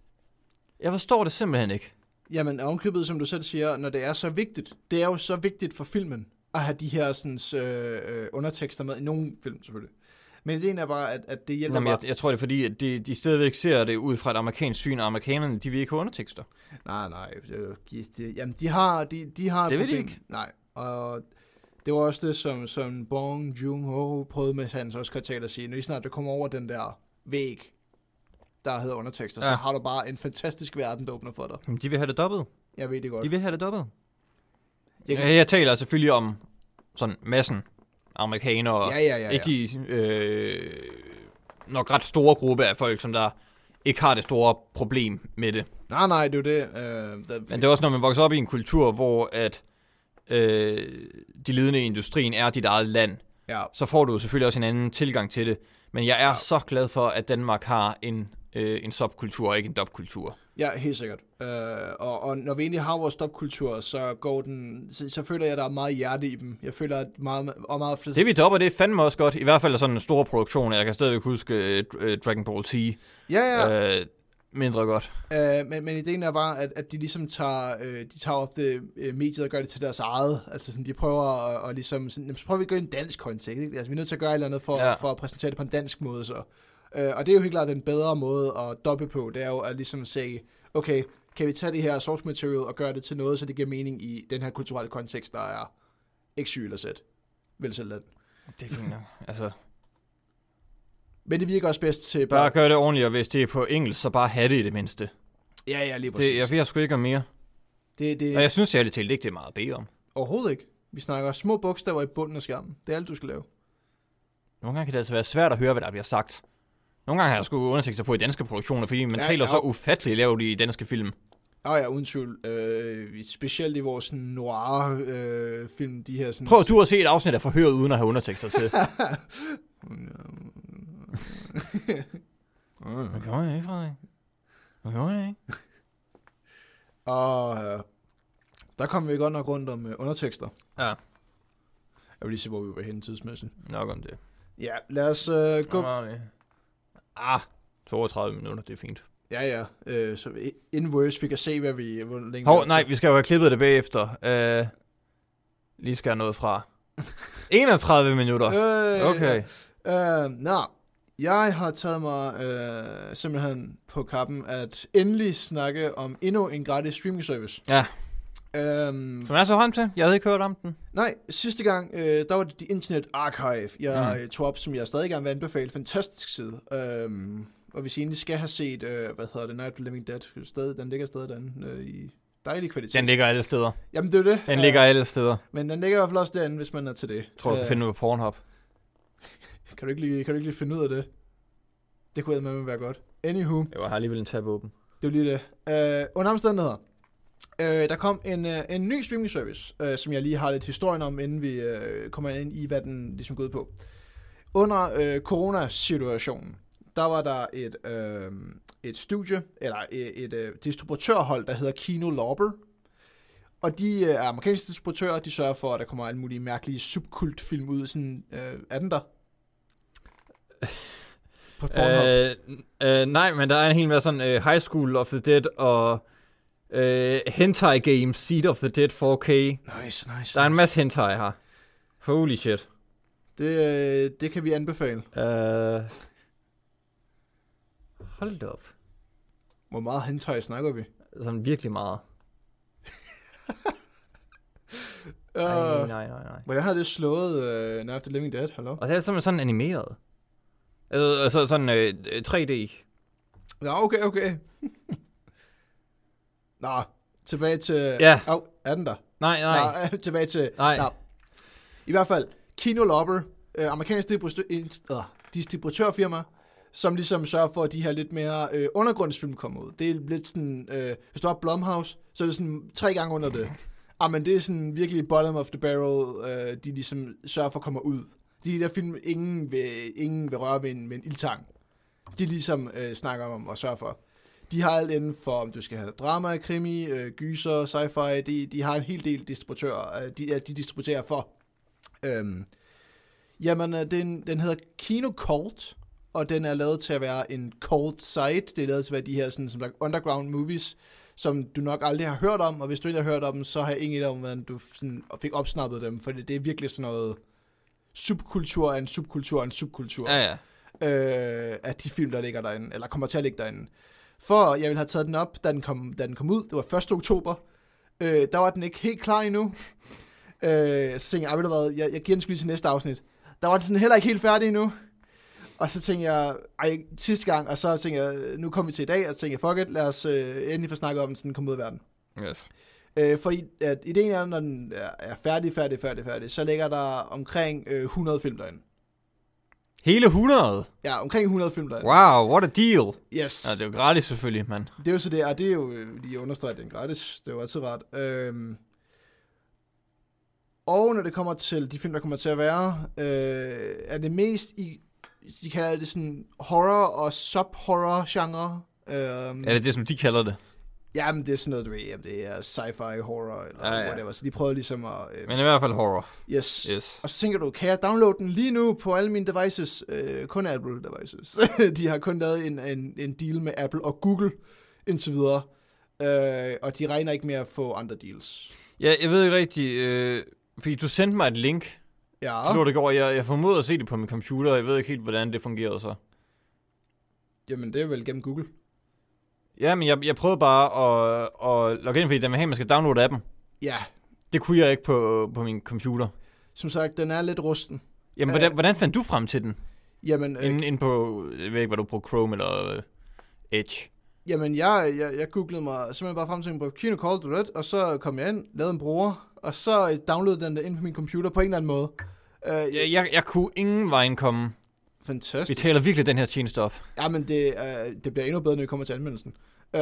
Jeg forstår det simpelthen ikke. Jamen, ovenkøbet, som du selv siger, når det er så vigtigt, det er jo så vigtigt for filmen, at have de her sådan, øh, øh, undertekster med, i nogle film selvfølgelig. Men ideen er bare, at, at det hjælper Jamen, bare... jeg, jeg tror det er fordi, at de, de stadigvæk ser det ud fra et amerikansk syn, og amerikanerne, de vil ikke have undertekster. Nej, nej. Det, de, de, jamen, de har... De, de har et Det vil de ikke. Nej, og det Det var også det, som, som Bong Joon-ho prøvede med hans Oscar-tale at sige. Når I snart du kommer over den der væg, der hedder undertekster. Ja. så har du bare en fantastisk verden, der åbner for dig. Jamen, De vil have det dobbelt. Jeg ved det godt. De vil have det dobbelt. Jeg kan- Jeg, taler selvfølgelig om sådan massen amerikanere. Ja, ja, ja, ja. Ikke de øh, nok ret store gruppe af folk, som der ikke har det store problem med det. Nej, nej, det er jo det. Øh, der, Men det er også, når man vokser op i en kultur, hvor at øh, de ledende i industrien er dit eget land, ja, så får du selvfølgelig også en anden tilgang til det. Men jeg er ja. så glad for, at Danmark har en, øh, en subkultur og ikke en dubkultur. ja, helt sikkert. Øh, og, og når vi egentlig har vores stopkultur, så går den, så, så føler jeg, at der er meget hjerte i dem. Jeg føler, at meget, og meget Det vi dopper, det er fandme også godt. I hvert fald sådan en stor produktion. Jeg kan stadigvæk huske øh, Dragon Ball Z. Ja, ja. Øh, mindre godt. Øh, men, men ideen er bare, at, at de ligesom tager, øh, de tager ofte øh, mediet og gør det til deres eget. Altså sådan, de prøver at, at ligesom, sådan, jamen, så prøver vi at gøre en dansk kontekst. Ikke? Altså, vi er nødt til at gøre et eller andet for. Ja. for at præsentere det på en dansk måde. Så. Øh, og det er jo helt klart den bedre måde at doppe på. Det er jo at ligesom sige, okay, kan vi tage det her source material og gøre det til noget, så det giver mening i den her kulturelle kontekst, der er ikke syg eller sæt. Vel selv den. Det er fint. Altså, Men det virker også bedst til bare gør det ordentligt, og hvis det er på engelsk, så bare have det i det mindste. Ja, ja, lige præcis. Det, jeg ved sgu ikke om mere. det, det, Og jeg synes ærligt talt ikke, det er meget at bede om. Overhovedet ikke. Vi snakker små bogstaver i bunden af skærmen. Det er alt, du skal lave. Nogle gange kan det altså være svært at høre, hvad der bliver sagt. Nogle gange har jeg sgu undersøgt på i danske produktioner, fordi man ja, taler ja. så ufatteligt lavt i danske film. Åh ja, uden tvivl. Øh, specielt i vores sådan, noir øh, film, de her sådan... Prøv du at se et afsnit af forhøret uden at have undertekster til. Hvad gjorde jeg ikke, Frederik? Hvad gjorde jeg ikke? Og øh, der kom vi godt nok rundt om øh, undertekster. Ja, Jeg vil lige se, hvor vi var henne tidsmæssigt. nok om det. Ja, lad os øh, gå... Ah, 32 minutter, det er fint. Ja, ja. Øh, så i- inden worse, vi kan se, hvad vi... Hvor længe Hov, nej, vi skal jo have klippet det bagefter. Uh, lige skal jeg noget fra. 31 minutter. Øh, Okay. Øh, nå, jeg har taget mig øh, simpelthen på kappen at endelig snakke om endnu en gratis streaming service. Ja. Øhm, Som jeg så frem til. Jeg havde ikke hørt om den. nej, sidste gang, øh, der var det The Internet Archive, jeg Mm. mm. tog op, som jeg stadig gerne vil anbefale. Fantastisk side. Øhm, og hvis I egentlig skal have set, øh, hvad hedder det, Night of the Living Dead, stadig, den ligger stadig derinde øh, i dejlig kvalitet. Den ligger alle steder. Jamen, det er jo det. Den Øh, ligger alle steder. Men den ligger i hvert fald også derinde, hvis man er til det. Jeg tror, du kan Øh, finde den på Pornhub. kan, du ikke lige, kan du ikke lige finde ud af det? Det kunne med være godt. Anywho. Jeg har alligevel en tab åben. Det er jo lige det. Øh, under omstændigheder. Øh, der kom en, øh, en ny streaming service, øh, som jeg lige har lidt historien om, inden vi øh, kommer ind i, hvad den ligesom går ud på. Under øh, coronasituationen, der var der et, øh, et studie, eller et, et øh, distributørhold, der hedder Kino Lorber. Og de øh, er amerikanske distributører, de sørger for, at der kommer alle mulige mærkelige subkultfilm ud. Sådan, øh, er den der? På. Øh, øh, nej, men der er en hel masse sådan uh, High School of the Dead og uh, Hentai Games Seed of the Dead 4K. nice, nice. Der er en masse hentai her. Holy shit. Det, øh, det kan vi anbefale. Uh, hold da op. Hvor meget hentai snakker vi? Sådan virkelig meget. Uh, Nej, nej, nej, nej. hvordan har det slået uh, Night of the Living Dead? Hallo? Og det er simpelthen sådan animeret. Altså, altså sådan øh, 3D. Nå, okay, okay. Nå, tilbage til... Ja. Au, er den der? Nej, nej. Nå, tilbage til... Nej. Nå. I hvert fald, Kino Lobber, øh, amerikansk distribu- inst- øh, distributørfirma, som ligesom sørger for, at de her lidt mere øh, undergrundsfilm kommer ud. Det er lidt sådan, øh, hvis du har Blumhouse, så er det sådan tre gange under det. Ah, men det er sådan virkelig bottom of the barrel, øh, de ligesom sørger for kommer ud. De der film, ingen vil, ingen vil røre ved en, med en ildtang. De ligesom øh, snakker om og sørger for. De har alt inden for, om du skal have drama, krimi, øh, gyser, sci-fi. De, de har en hel del distributører, øh, de, ja, de distribuerer for. Øhm, jamen, øh, den, den hedder Kino Cult, og den er lavet til at være en cult site. Det er lavet til at være de her sådan, som like underground movies, som du nok aldrig har hørt om, og hvis du ikke har hørt om dem, så har jeg ingen idé om, hvordan du sådan, fik opsnappet dem, for det, er virkelig sådan noget subkultur af en subkultur af en subkultur Ja, ja. øh, af de film, der ligger derinde, eller kommer til at ligge derinde. For jeg ville have taget den op, da den kom, da den kom ud. Det var 1. oktober. Øh, der var den ikke helt klar endnu. Øh, så tænkte jeg, "Ej, ved du hvad, jeg, jeg giver den lige til næste afsnit. Der var den sådan heller ikke helt færdig endnu. Og så tænkte jeg, ej, sidste gang, og så tænkte jeg, nu kommer vi til i dag, og så tænkte jeg, fuck it, lad os øh, endelig få snakket om den, så den kommer ud af verden. Yes. Øh, fordi at ideen er, når den er, færdig, færdig, færdig, færdig, så ligger der omkring øh, 100 film derinde. Hele 100? Ja, omkring 100 film derinde. Wow, what a deal. Yes. Ja, det er jo gratis selvfølgelig, mand. Det er jo så det, og det er jo øh, lige understreget, det er gratis. Det er jo altid ret. Øhm, og når det kommer til de film, der kommer til at være, øh, er det mest i, de kalder det sådan horror og sub-horror-genre. Øhm, Er det det, som de kalder det? Jamen, det er sådan noget, du ved, det er sci-fi horror, eller Ja, ja, ja. ja. whatever. Så de prøvede ligesom at... Øh, Men i hvert fald horror. yes. Yes. Og så tænker du, kan jeg downloade den lige nu på alle mine devices? Øh, kun Apple devices. de har kun lavet en, en, en deal med Apple og Google indtil videre. Øh, og de regner ikke med at få andre deals. Ja, jeg ved ikke rigtigt, øh, fordi du sendte mig et link. Ja, går. Jeg, jeg formoder at se det på min computer, og jeg ved ikke helt, hvordan det fungerede så. jamen det er vel gennem Google. Ja, men jeg, jeg prøvede bare at, at logge ind, fordi den vil have, at man skal downloade appen. Ja, Det kunne jeg ikke på, på min computer. som sagt, den er lidt rusten. Jamen, hvordan, hvordan fandt du frem til den? Jamen, øh, Ind, ind på, jeg ved ikke, hvad du bruger, Chrome eller øh, Edge. Jamen jeg, jeg, jeg googlede mig simpelthen bare frem til på Kino Call Red, og så kom jeg ind, lavede en bruger, og så øh, downloadede den der ind på min computer på en eller anden måde. Øh, Jeg, jeg, jeg kunne ingen vejen komme. Vi Fantastisk. taler virkelig den her tjeneste op. Ja, men det, øh, det bliver endnu bedre, når vi kommer til anmeldelsen.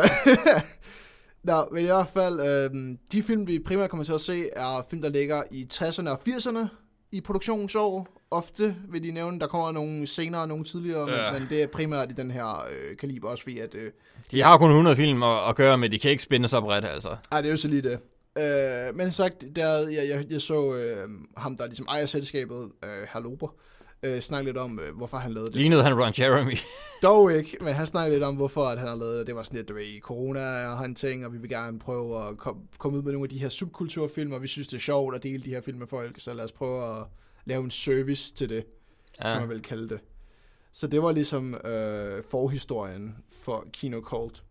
Nå, men i hvert fald, øh, de film, vi primært kommer til at se, er film, der ligger i 60'erne og 80'erne i produktionsår. Ofte vil de nævne, der kommer nogle senere og nogle tidligere, Ja. men, men det er primært i den her øh, kaliber også, fordi at... Øh, De har kun 100 film at, at gøre med, de kan ikke spænde sig bredt, altså. ej, det er jo så lige det. Øh, men som sagt, der, jeg, jeg, jeg så øh, ham, der ligesom ejer selskabet, øh, Herr Lober, øh, snakke lidt om, øh, hvorfor han lavede det. Lignede han Ron Jeremy. Dog ikke, men han snakkede lidt om, hvorfor at han har lavet det. Det var sådan lidt, du ved, corona er en ting, og vi vil gerne prøve at kom, komme ud med nogle af de her subkulturfilm, og vi synes, det er sjovt at dele de her film med folk, så lad os prøve at lave en service til det, ja. kan Ja. man vel kalde det. Så det var ligesom øh, forhistorien for Kino Cult.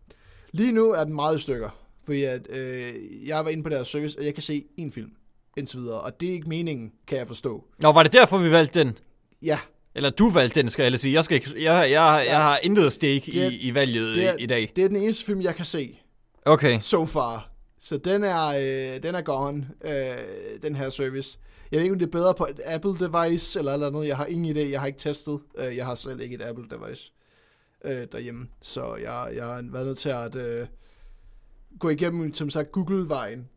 Lige nu er den meget i stykker, fordi at, øh, jeg var inde på deres service, og jeg kan se en film indtil videre, og det er ikke meningen, kan jeg forstå. Nå, var det derfor, vi valgte den? Ja, Eller du valgte den, skal jeg lige sige. Jeg, skal ikke, jeg, jeg, jeg har intet Det- i, i valget det er- i, i dag. det er den eneste film, jeg kan se. Okay. so far. Så den er, øh, den er gone, øh, den her service. Jeg ved ikke, om det er bedre på et Apple device eller eller andet. Jeg har ingen idé. Jeg har ikke testet. Øh, jeg har selv ikke et Apple device øh, derhjemme. Så jeg, jeg har været nødt til at øh, gå igennem, som sagt, Google-vejen.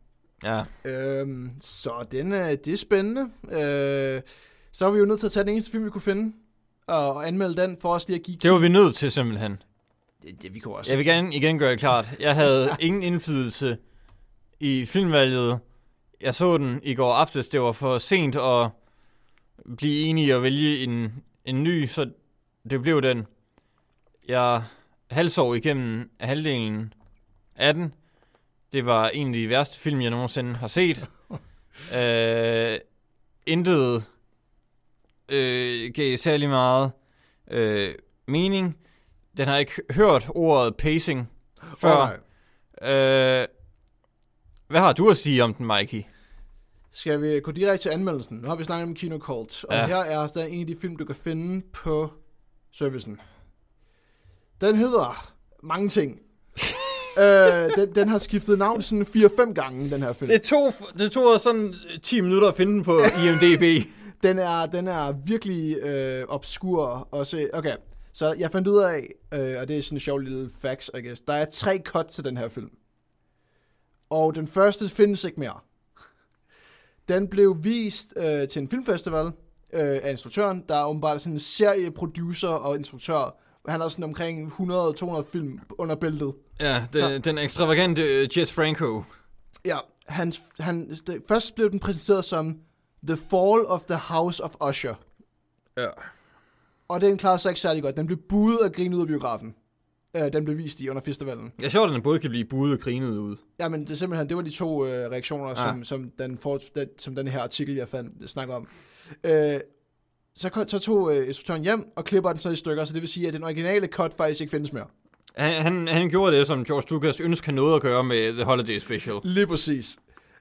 Ja. Øhm, så den er, det er spændende. Øh, så var vi jo nødt til at tage den eneste film, vi kunne finde. Og, og anmelde den for os lige at give... Det var vi nødt til simpelthen. det, det, vi kunne også. Jeg vil gerne igen gøre det klart. Jeg havde ingen indflydelse i filmvalget. Jeg så den i går aftes. Det var for sent at blive enig og vælge en, en ny, så det blev den. Jeg halvsov igennem halvdelen af den. Det var en af de værste film, jeg nogensinde har set. øh, intet øh, gav særlig meget øh, mening. Den har ikke hørt ordet pacing før. Alright. Øh, hvad har du at sige om den, Mikey? Skal vi gå direkte til anmeldelsen? Nu har vi snakket om Kino Cult, og Ja. her er der en af de film, du kan finde på servicen. Den hedder mange ting. øh, den, den har skiftet navn sådan 4-5 gange, den her film. Det tog, det tog sådan 10 minutter at finde den på IMDb. Den er, den er virkelig øh, obskur. Også, okay, så jeg fandt ud af, øh, og det er sådan en sjov lille facts, I guess. Der er tre cut til den her film. Og den første findes ikke mere. Den blev vist øh, til en filmfestival øh, af instruktøren. Der er åbenbart sådan en serieproducer og instruktør. Han har sådan omkring 100-200 film under bæltet. ja, den, Så- den ekstravagante øh, Jess Franco. Ja, han, han, det, først blev den præsenteret som The Fall of the House of Usher. Ja. Og den klarede sig ikke særlig godt. Den blev buet og grinet ud af biografen. Øh, den blev vist i under festivalen. Jeg sjovt, at den både kan blive budet og grinet ud. Jamen, det er simpelthen, det var de to øh, reaktioner, Ah. som, som, den for, den, som den her artikel, jeg fandt, snakker om. Øh, så, så tog øh, instruktøren hjem og klipper den så i stykker, så det vil sige, at den originale cut faktisk ikke findes mere. Han, han, han gjorde det, som George Lucas ønsker noget at gøre med The Holiday Special. Lige præcis.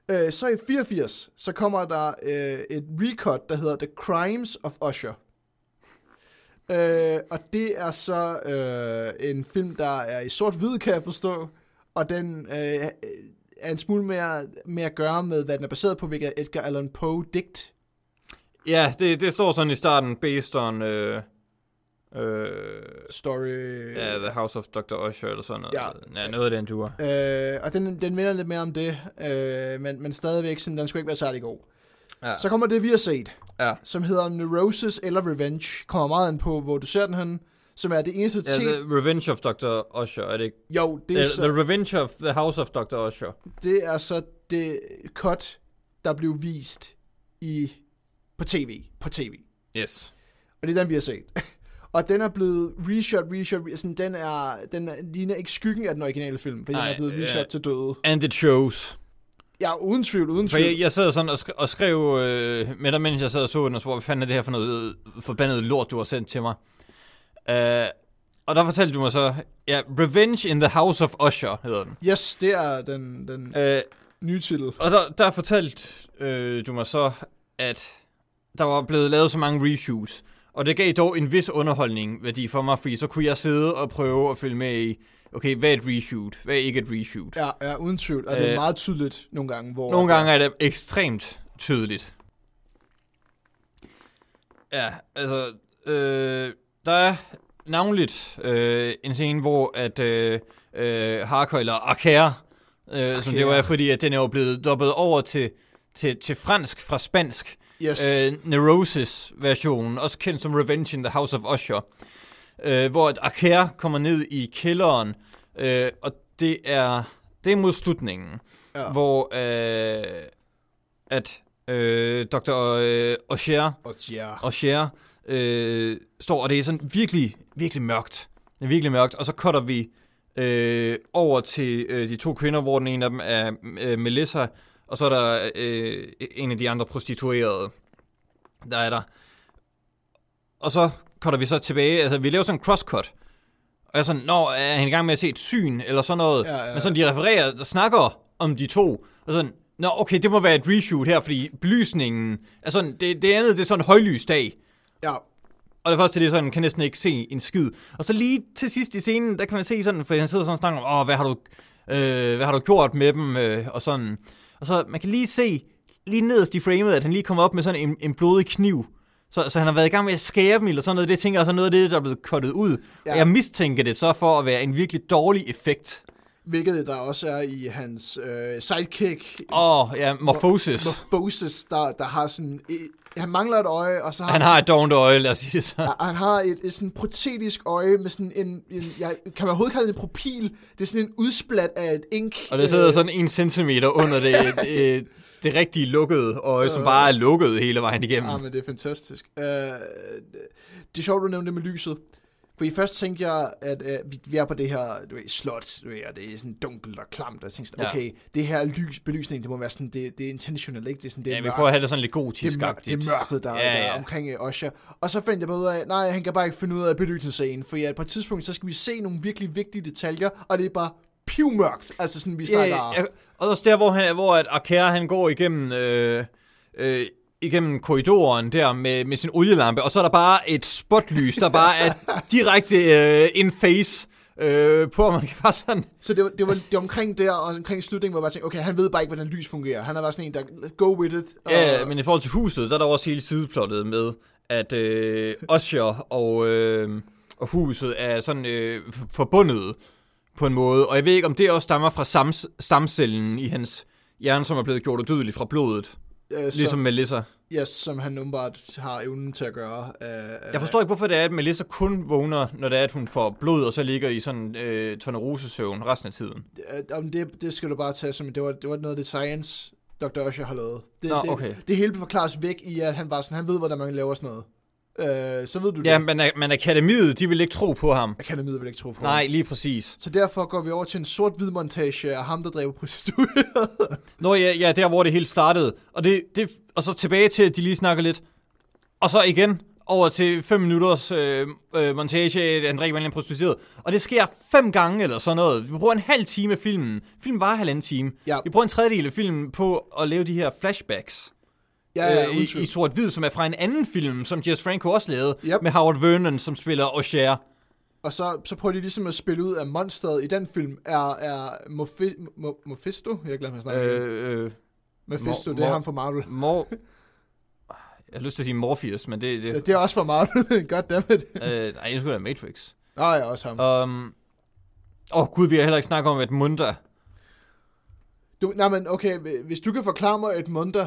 Øh, så i 84, så kommer der øh, et recut, der hedder The Crimes of Usher. Øh, og det er så øh, en film, der er i sort-hvid, kan jeg forstå. Og den øh, er en smule mere, mere at gøre med, hvad den er baseret på, hvilket Edgar Allan Poe digt. Ja, det, det står sådan i starten, based on... Øh, øh, Story. ja, The House of Dr. Usher, eller sådan noget. Ja. Ja, noget af den tur. Øh, og den, den minder lidt mere om det, øh, men, men stadigvæk, sådan, den skulle ikke være særlig god. Ja. Så kommer det, vi har set, Ja. som hedder Neurosis eller Revenge. Kommer meget an på, hvor du ser den hen. Som er det eneste ting... The Revenge of Dr. Usher, er det ikke? Jo, det er, The, så, the Revenge of the House of Dr. Usher. det er så det cut, der blev vist i på tv. På tv. Yes. Og det er den, vi har set. Og den er blevet reshot, reshot, re- sådan, den, er, den er, ligner ikke skyggen af den originale film, fordi den er blevet reshot til døde. And it shows. Ja, uden tvivl, uden For tvivl. jeg, jeg sad sådan og, sk- og skrev øh, med dig, mens jeg sad og så den, og så, hvad fanden er det her for noget øh, forbandet lort, du har sendt til mig? Uh, og der fortalte du mig så, ja, Revenge in the House of Usher hedder den. Yes, det er den, den Uh, nye titel. og der, der fortalte øh, du mig så, at der var blevet lavet så mange reshoots. Og det gav dog en vis underholdning værdi for mig, fordi så kunne jeg sidde og prøve at følge med i, okay, hvad er et reshoot? Hvad er ikke et reshoot? Ja, ja, uden tvivl. Og det er Øh, meget tydeligt nogle gange, hvor... Nogle gange er det ekstremt tydeligt. Ja, altså, øh, der er navnligt øh, en scene, hvor at øh, øh, Harker, eller Arcare, øh, som det var, fordi at den er jo blevet dobbet over til, til, til fransk fra spansk, Yes. øh, Neurosis-versionen, også kendt som Revenge in the House of Usher, øh, hvor at Arcare kommer ned i kælderen, øh, og det er, det er mod slutningen ja. hvor øh, at øh, Dr. Osher. Osher øh, står, og det er sådan virkelig, virkelig mørkt. Det er virkelig mørkt, og så cutter vi øh, over til øh, de to kvinder, hvor den ene af dem er øh, Melissa, og så er der øh, en af de andre prostituerede, der er der. Og så cutter vi så tilbage, altså vi laver sådan en crosscut, og jeg er sådan, nå, er han i gang med at se et syn, eller sådan noget. Ja, ja, Men sådan, de refererer, der snakker om de to, og sådan, nå, okay, det må være et reshoot her, fordi belysningen er sådan, det, det andet, det er sådan en højlysdag. Ja, Og det første, det er sådan, kan næsten ikke se en skid. Og så lige til sidst i scenen, der kan man se sådan, for han sidder sådan og snakker om, åh, hvad har du, øh, hvad har du gjort med dem, øh, og sådan. Og så, man kan lige se, lige nederst i framet, at han lige kommer op med sådan en, en blodig kniv. Så, så han har været i gang med at skære dem, eller sådan noget. Det tænker jeg så er noget af det, der er blevet cuttet ud. Ja. Og jeg mistænker det så for at være en virkelig dårlig effekt. hvilket der også er i hans øh, sidekick, Åh, oh, ja, Morphosis. Morphosis, der, der har sådan... Et, han mangler et øje, og så har Han har et dovent øje, lad os sige det så. Han har et, et sådan protetisk øje med sådan en, en ja, kan man overhovedet kalde det en propil? Det er sådan en udsplat af et ink. Og det sidder øh, sådan en centimeter under det, det, det rigtige lukkede øje, som bare er lukket hele vejen igennem. Ja, men det er fantastisk. Uh, det er sjovt, du nævnte det med lyset. Fordi først tænkte jeg, at uh, vi, vi er på det her du ved, slot, du ved, og det er sådan dunkelt og klamt, og jeg tænkte sådan, Ja. okay, det her lys, belysning, det må være sådan, det, det er intentional, ikke? Det er sådan, det er Ja, vi mørkt. prøver at have det sådan lidt det gotisk mørk, det er mørket, der, Ja, ja, ja. der ja. er omkring uh, Osha. Og så fandt jeg bare ud af, nej, han kan bare ikke finde ud af belysningsscenen, for ja, på et tidspunkt, så skal vi se nogle virkelig vigtige detaljer, og det er bare pivmørkt. Altså sådan, vi Ja, snakker... ja, og også der, hvor, han, hvor at Arcare, han går igennem, øh, øh, igennem korridoren der med, med sin olielampe, og så er der bare et spotlys, der bare er direkte øh, in face øh, på, man kan bare sådan... Så det var, det, var, det var omkring der, og omkring slutningen, hvor jeg bare tænkte, okay, han ved bare ikke, hvordan lys fungerer. Han er bare sådan en, der go with it. Og, Ja, men i forhold til huset, der er der også hele sideplottet med, at øh, Osher og, øh, og huset er sådan øh, forbundet på en måde. Og jeg ved ikke, om det også stammer fra sams, stamcellen i hans hjerne, som er blevet gjort udødelig fra blodet. Øh, som, Ligesom Melissa. ja, som han åbenbart har evnen til at gøre. Øh, Jeg forstår ikke, hvorfor det er, at Melissa kun vågner, når det er, at hun får blod, og så ligger i sådan øh, tornerosesøvn resten af tiden. øh, om det, det skal du bare tage som, det var, det var noget af det science, Dr. Usher har lavet. Det, Nå, det, okay. det hele forklares væk i, at han bare sådan, han ved, hvordan man laver sådan noget. Øh, så ved du Ja, det. men, men akademiet, de vil ikke tro på ham. Akademiet vil ikke tro på Nej, ham. lige præcis. Så derfor går vi over til en sort-hvid montage af ham, der dræber prostituerede. Nå ja, ja, der hvor det hele startede. Og, det, det, og så tilbage til, at de lige snakker lidt. Og så igen, over til 5 minutters øh, øh, montage, drikker med en prostitueret. Og det sker fem gange eller sådan noget. Vi bruger en halv time af filmen. Filmen var halvanden time. Ja. Vi bruger en tredjedel af filmen på at lave de her flashbacks. Ja, ja, øh, i, i sort-hvid, som er fra en anden film, som Jess Franco også lavede, Yep. med Howard Vernon, som spiller O'Shea. Og så, så prøver de ligesom at spille ud af monsteret i den film, er, er Mofi, Mo, Mephisto? Jeg glemmer at snakke øh, Øh, Mephisto, Mo- det er Mo- ham fra Marvel. Mor... Jeg har lyst til at sige Morpheus, men det, Ja, det, det er også fra Marvel. Goddammit. øh, nej, jeg skulle da Matrix. Nå ja, også ham. Um, Åh oh, gud, vi har heller ikke snakket om et Munda. Du, nej, men okay, hvis du kan forklare mig et munter,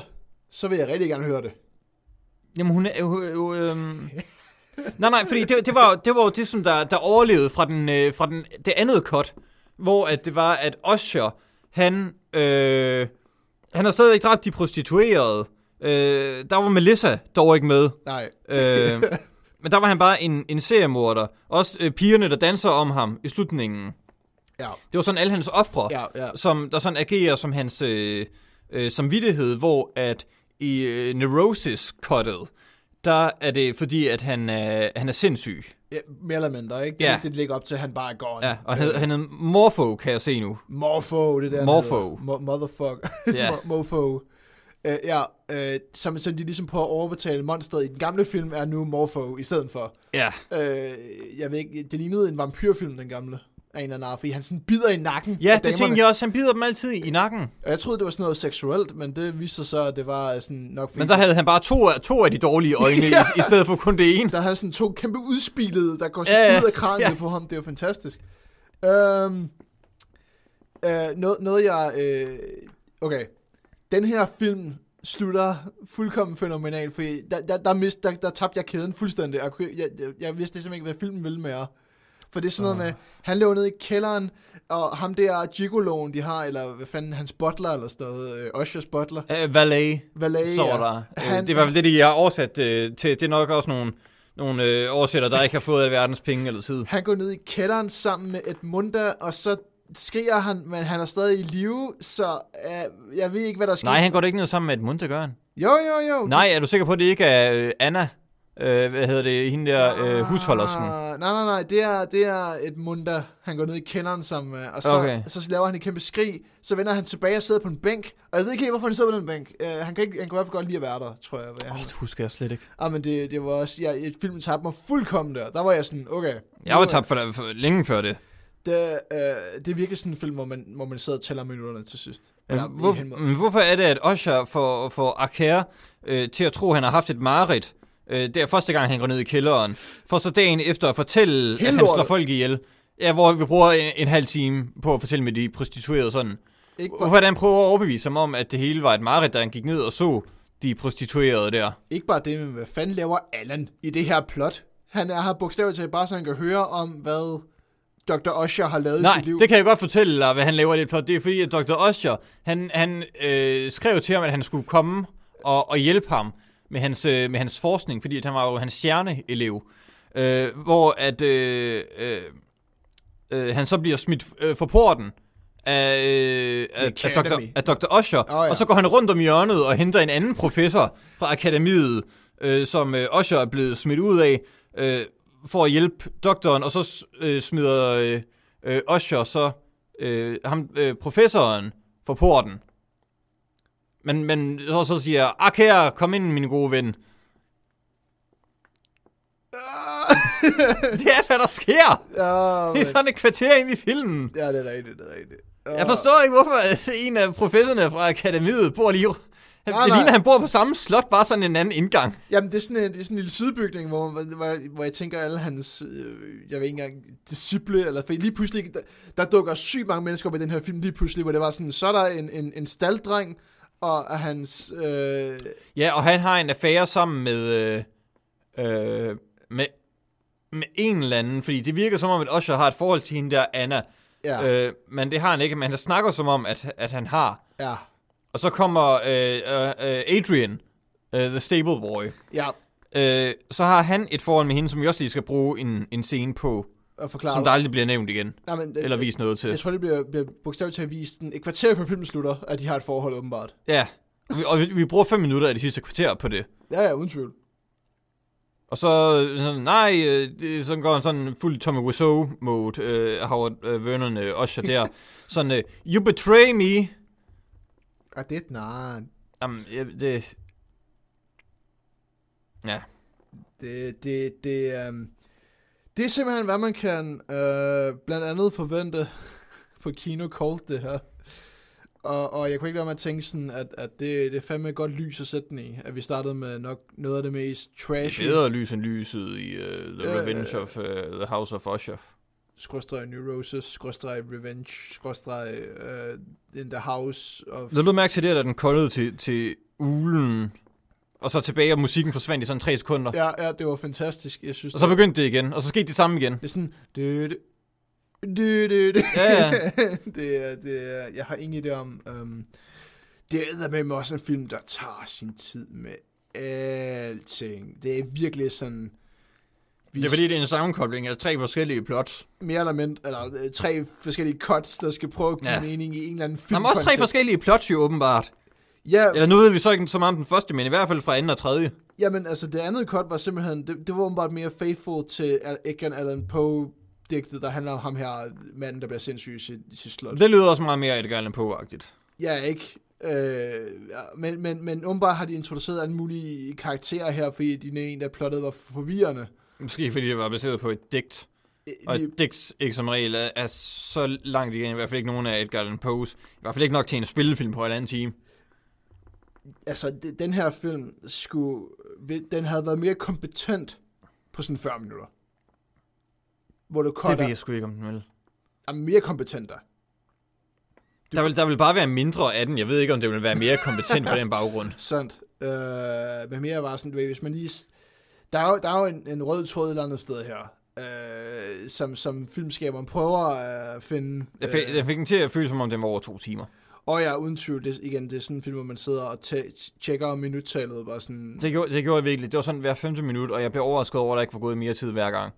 så vil jeg rigtig gerne høre det. Jamen hun er jo... jo øhm... nej, nej, fordi det, det, var, det var jo det, som der, der overlevede fra, den, øh, fra den, det andet cut, hvor at det var, at Usher, han, øh, han har stadigvæk dræbt de prostituerede. Øh, der var Melissa dog ikke med. Nej. Øh, men der var han bare en, en seriemorder. Også øh, pigerne, der danser om ham i slutningen. Ja, Det var sådan alle hans ofre, ja, ja. som der sådan agerer som hans øh, øh, samvittighed, hvor at i øh, Neurosis-cuttet, der er det fordi, at han, er, han er sindssyg. ja mere eller mindre, ikke? Ja. Det, det ligger op til, at han bare er gone. Ja, og han, hed, han hed Morpho, kan jeg se nu. Morpho, det der. Morpho. Mo- motherfucker. Ja. Mo- Mofo. Uh, ja, uh, som, som de ligesom prøver at overbetale monsteret i den gamle film, er nu Morpho i stedet for. Ja, Uh, jeg ved ikke, det lignede en vampyrfilm, den gamle. Af en eller anden art, fordi han sådan bider i nakken ja det tænkte jeg også. Han bider dem altid i nakken. Og Jeg troede, det var sådan noget seksuelt, men det viste sig så, at det var sådan nok fordi... Men der havde han bare to, af- to af de dårlige øjne, Ja. i, i stedet for kun det ene. Der havde sådan to kæmpe udspilede, der går sådan Ja, ud af kraniet ja. på ham. Det er jo fantastisk. Um, uh, noget, noget jeg... Uh, okay. Den her film slutter fuldkommen fænomenalt, for der, der, der, mist, der, der tabte jeg kæden fuldstændig. Jeg, jeg, jeg, jeg vidste simpelthen ikke, hvad filmen ville mere. For det er sådan noget med, han lå nede i kælderen, og ham der gigoloen, de har, eller hvad fanden, hans butler eller sådan noget, uh, Ushers butler, Uh, valet, Valet, så ja. der. Han- det er i hvert fald det, de har oversat uh, til. Det er nok også nogle, nogle øh, oversætter, der ikke har fået alverdens penge eller tid. Han går ned i kælderen sammen med Edmunda, og så skriger han, men han er stadig i live, så uh, jeg ved ikke, hvad der sker. Nej, han går da ikke ned sammen med Edmund, det gør han. Jo, jo, jo. Nej, er du sikker på, at det ikke er øh, Anna? Øh, hvad hedder det? Hende der øh, husholdersken. Ah, Nej, nej, nej. Det er, det er Edmunda, han går ned i kælderen sammen med. Og så, Okay. så laver han et kæmpe skrig. Så vender han tilbage og sidder på en bænk. Og jeg ved ikke helt, hvorfor han sidder på den bænk. Uh, han, kan ikke, han kan i hvert fald godt lide at være der, tror jeg. Åh, det husker jeg slet ikke. Ah, men det, det var også... Ja, et filmen tabte mig fuldkommen der. Der var jeg sådan, okay. Jeg var tabt for, for længe før det. Det, øh, det virker sådan en film, hvor man, hvor man sidder og tæller minutterne til sidst. Men, hvor, men hvorfor er det, at Osher får, får Archer øh, til at tro, at han har haft et mareridt? Øh, det er første gang, han går ned i kælderen. For så dagen efter at fortælle, Helt at han slår folk ihjel. Ja, hvor vi bruger en, en halv time på at fortælle med de prostituerede sådan. Ikke bare, han prøver at overbevise ham om, at det hele var et mareridt, da han gik ned og så de prostituerede der? ikke bare det, men hvad fanden laver Allan i det her plot? Han er her bogstaveligt talt bare, så han kan høre om, hvad Dr. Usher har lavet i Nej, sit liv. det kan jeg godt fortælle dig, hvad han laver i det plot. Det er fordi, at Dr. Usher, han, han øh, skrev til ham, at han skulle komme og, og hjælpe ham med hans, øh, med hans forskning, fordi at han var jo hans stjerneelev. Øh, hvor at øh, øh, øh, han så bliver smidt øh, for porten af, øh, af, af, Dr., af Dr. Usher, Åh, ja. og så går han rundt om hjørnet og henter en anden professor fra akademiet, øh, som øh, Usher er blevet smidt ud af, øh, for at hjælpe doktoren, og så øh, smider øh, øh, Usher så øh, ham, øh, professoren for porten. Men, men så, så siger Akher, kom ind, min gode ven. det er, hvad der sker. Ja, Det men, er sådan et kvarter ind i filmen. ja, det er rigtigt, det er rigtigt. Ja. Jeg forstår ikke, hvorfor en af professorerne fra akademiet bor lige... Han, Nej, det ligner, han bor på samme slot, bare sådan en anden indgang. Jamen, det er sådan en, det er sådan en lille sidebygning, hvor, hvor, hvor, jeg tænker, alle hans, øh, jeg ved ikke engang, disciple, eller for lige pludselig, der, der dukker sygt mange mennesker op i den her film lige pludselig, hvor det var sådan, så er der en, en, en staldreng, og hans, øh, Ja, og han har en affære sammen med... Øh, øh, med, med en eller anden, fordi det virker som om, at Usher har et forhold til hende der, Anna. ja, Ja. Øh, men det har han ikke, men han snakker som om, at, at han har. ja, Og så kommer øh, øh, Adrian, øh, the stable boy. ja, Øh, så har han et forhold med hende, som vi også lige skal bruge en, en scene på, og forklare. som der aldrig bliver nævnt igen, Nej, men, eller vist noget til. Jeg tror, det bliver, bliver bogstaveligt talt vist den, et kvarter før filmen slutter, at de har et forhold åbenbart. Ja, og vi, og vi, vi bruger fem minutter af de sidste kvarter på det. Ja, ja, uden tvivl. Og så øh, sådan, nej, øh, det, så går han sådan fuld Tommy Wiseau-mode, øh, Howard øh, Vernon øh, Usher der. sådan, øh, you betray me. I did not. Jamen, jeg, det... Ja. Det, det, det, um, det er simpelthen, hvad man kan øh, blandt andet forvente på Kino Cold, det her. Og, og jeg kunne ikke lade mig at tænke sådan, at, at det, det er fandme godt lys at sætte den i. At vi startede med nok noget af det mest Det trashy, er bedre lys end lyset i uh, The Ja, Revenge of uh, The House of Usher. skråstreg Neurosis, skråstreg Revenge, skråstreg uh, In the House of... Lad du mærke til det, da den koldede til, til ulen, og så tilbage, og musikken forsvandt i sådan tre sekunder. Ja. Ja, det var fantastisk. Jeg synes, Og så det, begyndte det igen, og så skete det samme igen. det er sådan... Du, du, du, du, du. Ja, ja. det, er, det er, jeg har ingen idé om... Um, det er med mig også en film, der tager sin tid med alting. Det er virkelig sådan... Vi Det er fordi, det er en sammenkobling af tre forskellige plots. mere eller mindre, eller øh, tre forskellige cuts, der skal prøve at give Ja. mening i en eller anden Der film. er også tre forskellige plots jo åbenbart. Ja, Eller nu ved vi så ikke så meget om den første, men i hvert fald fra anden og tredje. Jamen, altså, det andet cut var simpelthen, det, det var åbenbart mere faithful til Edgar Allan Poe digtet, der handler om ham her, manden, der bliver sindssyg i sit, sit slot. Det lyder også meget mere Edgar Allan Poe-agtigt. Ja, ikke? Øh, men, men, men åbenbart har de introduceret alle mulige karakterer her, fordi de en, der plottet var forvirrende. Måske fordi det var baseret på et digt. Og Øh, et digt, ikke som regel, er, er så langt igen. I hvert fald ikke nogen af Edgar Allan Poe's. I hvert fald ikke nok til en spillefilm på en anden time. Altså, de, den her film skulle, den havde været mere kompetent på sådan 40 minutter. Hvor du Det cutter, ved jeg sgu ikke, om den vil. er mere kompetent der. Der vil, der vil bare være mindre af den. Jeg ved ikke, om det vil være mere kompetent på den baggrund. Sandt. Øh, hvad mere var sådan, du ved, hvis man lige... Der er jo, der er jo en, en rød tråd et eller andet sted her, øh, som, som filmskaberen prøver at finde. Jeg fik, jeg fik den til at føle, som om den var over to timer. Og ja, uden tvivl, det, igen, det er sådan en film, hvor man sidder og tjekker minuttallet, bare sådan... Det gjorde, det gjorde jeg virkelig. Det var sådan hver femte minut, og jeg blev overrasket over, at der ikke var gået mere tid hver gang.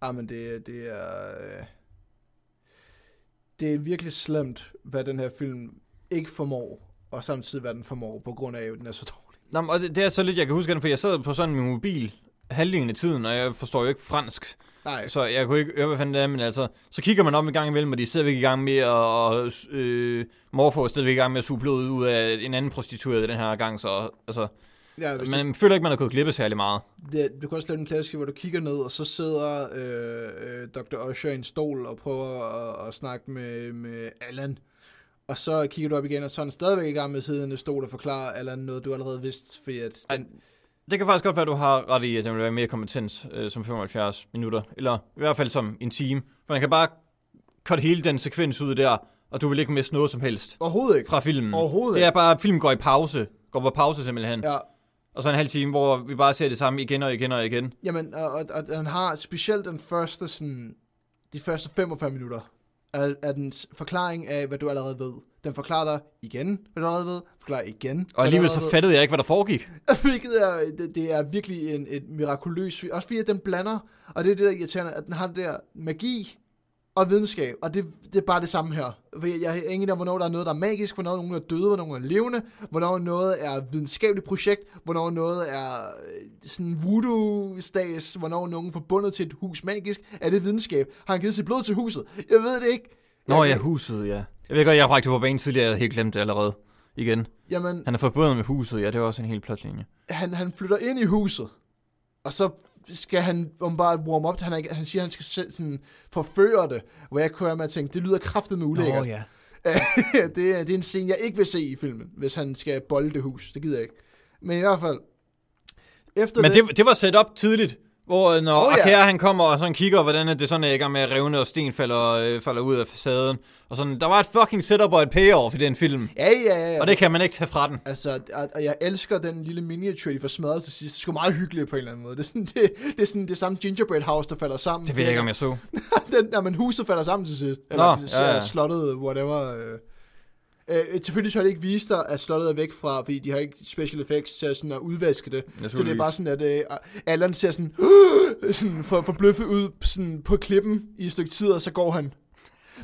Ah, men det, det er... øh, Det er virkelig slemt, hvad den her film ikke formår, og samtidig hvad den formår, på grund af, at den er så dårlig. Nå, men, og det, det, er så lidt, jeg kan huske den, for jeg sad på sådan min mobil halvdelen af tiden, og jeg forstår jo ikke fransk. Nej, Så jeg kunne ikke høre, hvad fanden det er, men altså, så kigger man om en gang imellem, og de er stadigvæk i gang med at, og, øh, Morfo er stadigvæk i gang med at suge blod ud af en anden prostitueret den her gang, så altså, ja, hvis du man føler ikke, man har kunnet klippe særlig meget. Det, du kan også lave den klassiske, hvor du kigger ned, og så sidder øh, øh, Dr. Usher i en stol og prøver at, at snakke med, med Allan. Og så kigger du op igen, og så er han stadigvæk i gang med at sidde i en stol og forklare Allan noget, du allerede vidste. Fordi at Ej. Den, Det kan faktisk godt være, at du har ret i, at den vil være mere kompetent øh, som 75 minutter, eller i hvert fald som en time. For man kan bare cut hele den sekvens ud der, og du vil ikke miste noget som helst overhovedet ikke. fra filmen. Overhovedet Det er bare, at filmen går i pause. Går på pause simpelthen. Ja, Og så en halv time, hvor vi bare ser det samme igen og igen og igen. jamen, og, og, og han har specielt den første, sådan, de første 45 minutter, af, af den forklaring af, hvad du allerede ved. Den forklarer dig igen, hvad du allerede ved, forklarer igen. Og alligevel så fattede jeg ikke, hvad der foregik. Hvilket er, det, det er virkelig en, et mirakuløs. Også fordi, at den blander, og det er det, der er irriterende, at den har det der magi og videnskab, og det, det er bare det samme her. Jeg, jeg har ingen om, hvornår der er noget, der er magisk, hvornår nogen er døde, hvornår nogen er levende, hvornår noget er videnskabeligt projekt, hvornår noget er øh, sådan voodoo-stas, hvornår nogen er forbundet til et hus magisk. Er det videnskab? Har han givet sit blod til huset? Jeg ved det ikke. Nå ja, huset, ja. Jeg ved godt, jeg har bragt det på banen tidligere, jeg havde helt glemt det allerede. Igen. Jamen, Han er forbundet med huset, ja, det er også en helt plotlinje. han, han flytter ind i huset, og så skal han om bare warm up, han, er, han siger, at han skal selv sådan forføre det, hvor jeg kører med at tænke, det lyder kraftet med ulækkert. ja. det, er, det er en scene, jeg ikke vil se i filmen, hvis han skal bolde det hus. Det gider jeg ikke. Men i hvert fald, efter Men det, det var sat op tidligt, hvor øh, når Oh, ja. Akea han kommer og sådan kigger, hvordan det sådan er i gang med at revne, og sten falder, øh, falder ud af facaden. Og sådan, der var et fucking setup og et payoff i den film. Ja, ja, ja. ja. Og det kan man ikke tage fra den. Altså, og- og jeg elsker den lille miniature, de får smadret til sidst. Det er sgu meget hyggeligt på en eller anden måde. Det er sådan det, det, er sådan, det samme gingerbread house, der falder sammen. Det ved jeg ikke, om jeg så. den, jamen, huset falder sammen til sidst. Eller Nå, ja, ja, ja. ja. slottet, whatever. Øh. Øh, selvfølgelig så har de ikke vist dig, at slottet er væk fra, fordi de har ikke special effects til sådan at udvaske det. Så det er bare sådan, at øh, Allan ser sådan, sådan for, forbløffet ud sådan på klippen i et stykke tid, og så går han.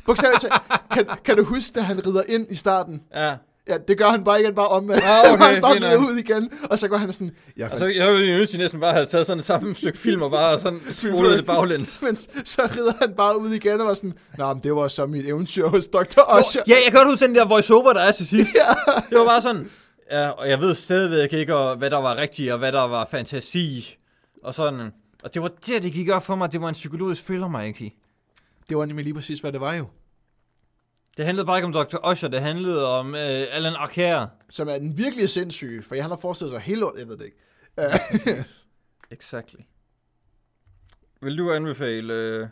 Bogstaveligt kan, kan du huske, da han rider ind i starten? Ja. Ja, det gør han bare ikke, han bare omvendt. Ah, okay, han bare nok. ud igen, og så går han sådan, ja, Altså, jeg ville jo ønske, at næsten bare havde taget sådan et samme stykke film og bare sådan spolet det baglæns. men så rider han bare ud igen og var sådan, Nå, men det var så mit eventyr hos Dr. Usher. Ja, jeg kan godt huske den der voiceover, der er til sidst. Det var bare sådan, ja, og jeg ved stadigvæk ikke, og hvad der var rigtigt, og hvad der var fantasi, og sådan. Og det var der, det gik op for mig, det var en psykologisk thriller, Mikey. Det var nemlig lige præcis, hvad det var jo. Det handlede bare ikke om Dr. Usher, det handlede om øh, Alan Arcare. Som er den virkelig sindssyge, for han har forestillet sig hele året, jeg ved det ikke. Exactly. Vil du anbefale... Øh...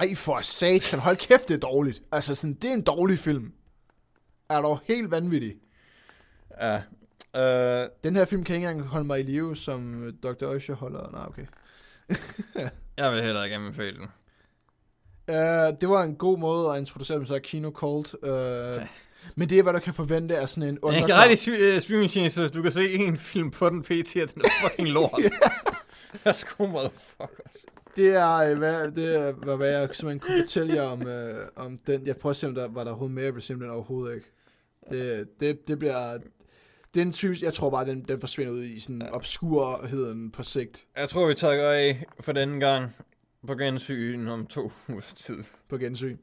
ej, for satan, hold kæft, det er dårligt. Altså, sådan, det er en dårlig film. Er dog helt vanvittig. Ja. Øh, Den her film kan ikke engang holde mig i live, som Dr. Usher holder. Nej, okay. jeg vil heller ikke anbefale den. Uh, det var en god måde at introducere dem så Kino Cold. Uh, men det er, hvad du kan forvente af sådan en Jeg kan ret i uh, streamingtjeneste, du kan se en film på den PT, og den er fucking lort. Jeg sgu motherfuckers. Det er, øh, hvad, det er, hvad, hvad jeg simpelthen kunne fortælle jer om, øh, om den. Jeg prøver at se, om der var der overhovedet mere. Jeg vil simpelthen overhovedet ikke. Det, det, det bliver... Det er en typisk, jeg tror bare, den, den forsvinder ud i sådan obskurheden på sigt Jeg tror, vi takker af for denne gang på gensyn om to ugers tid. på gensyn.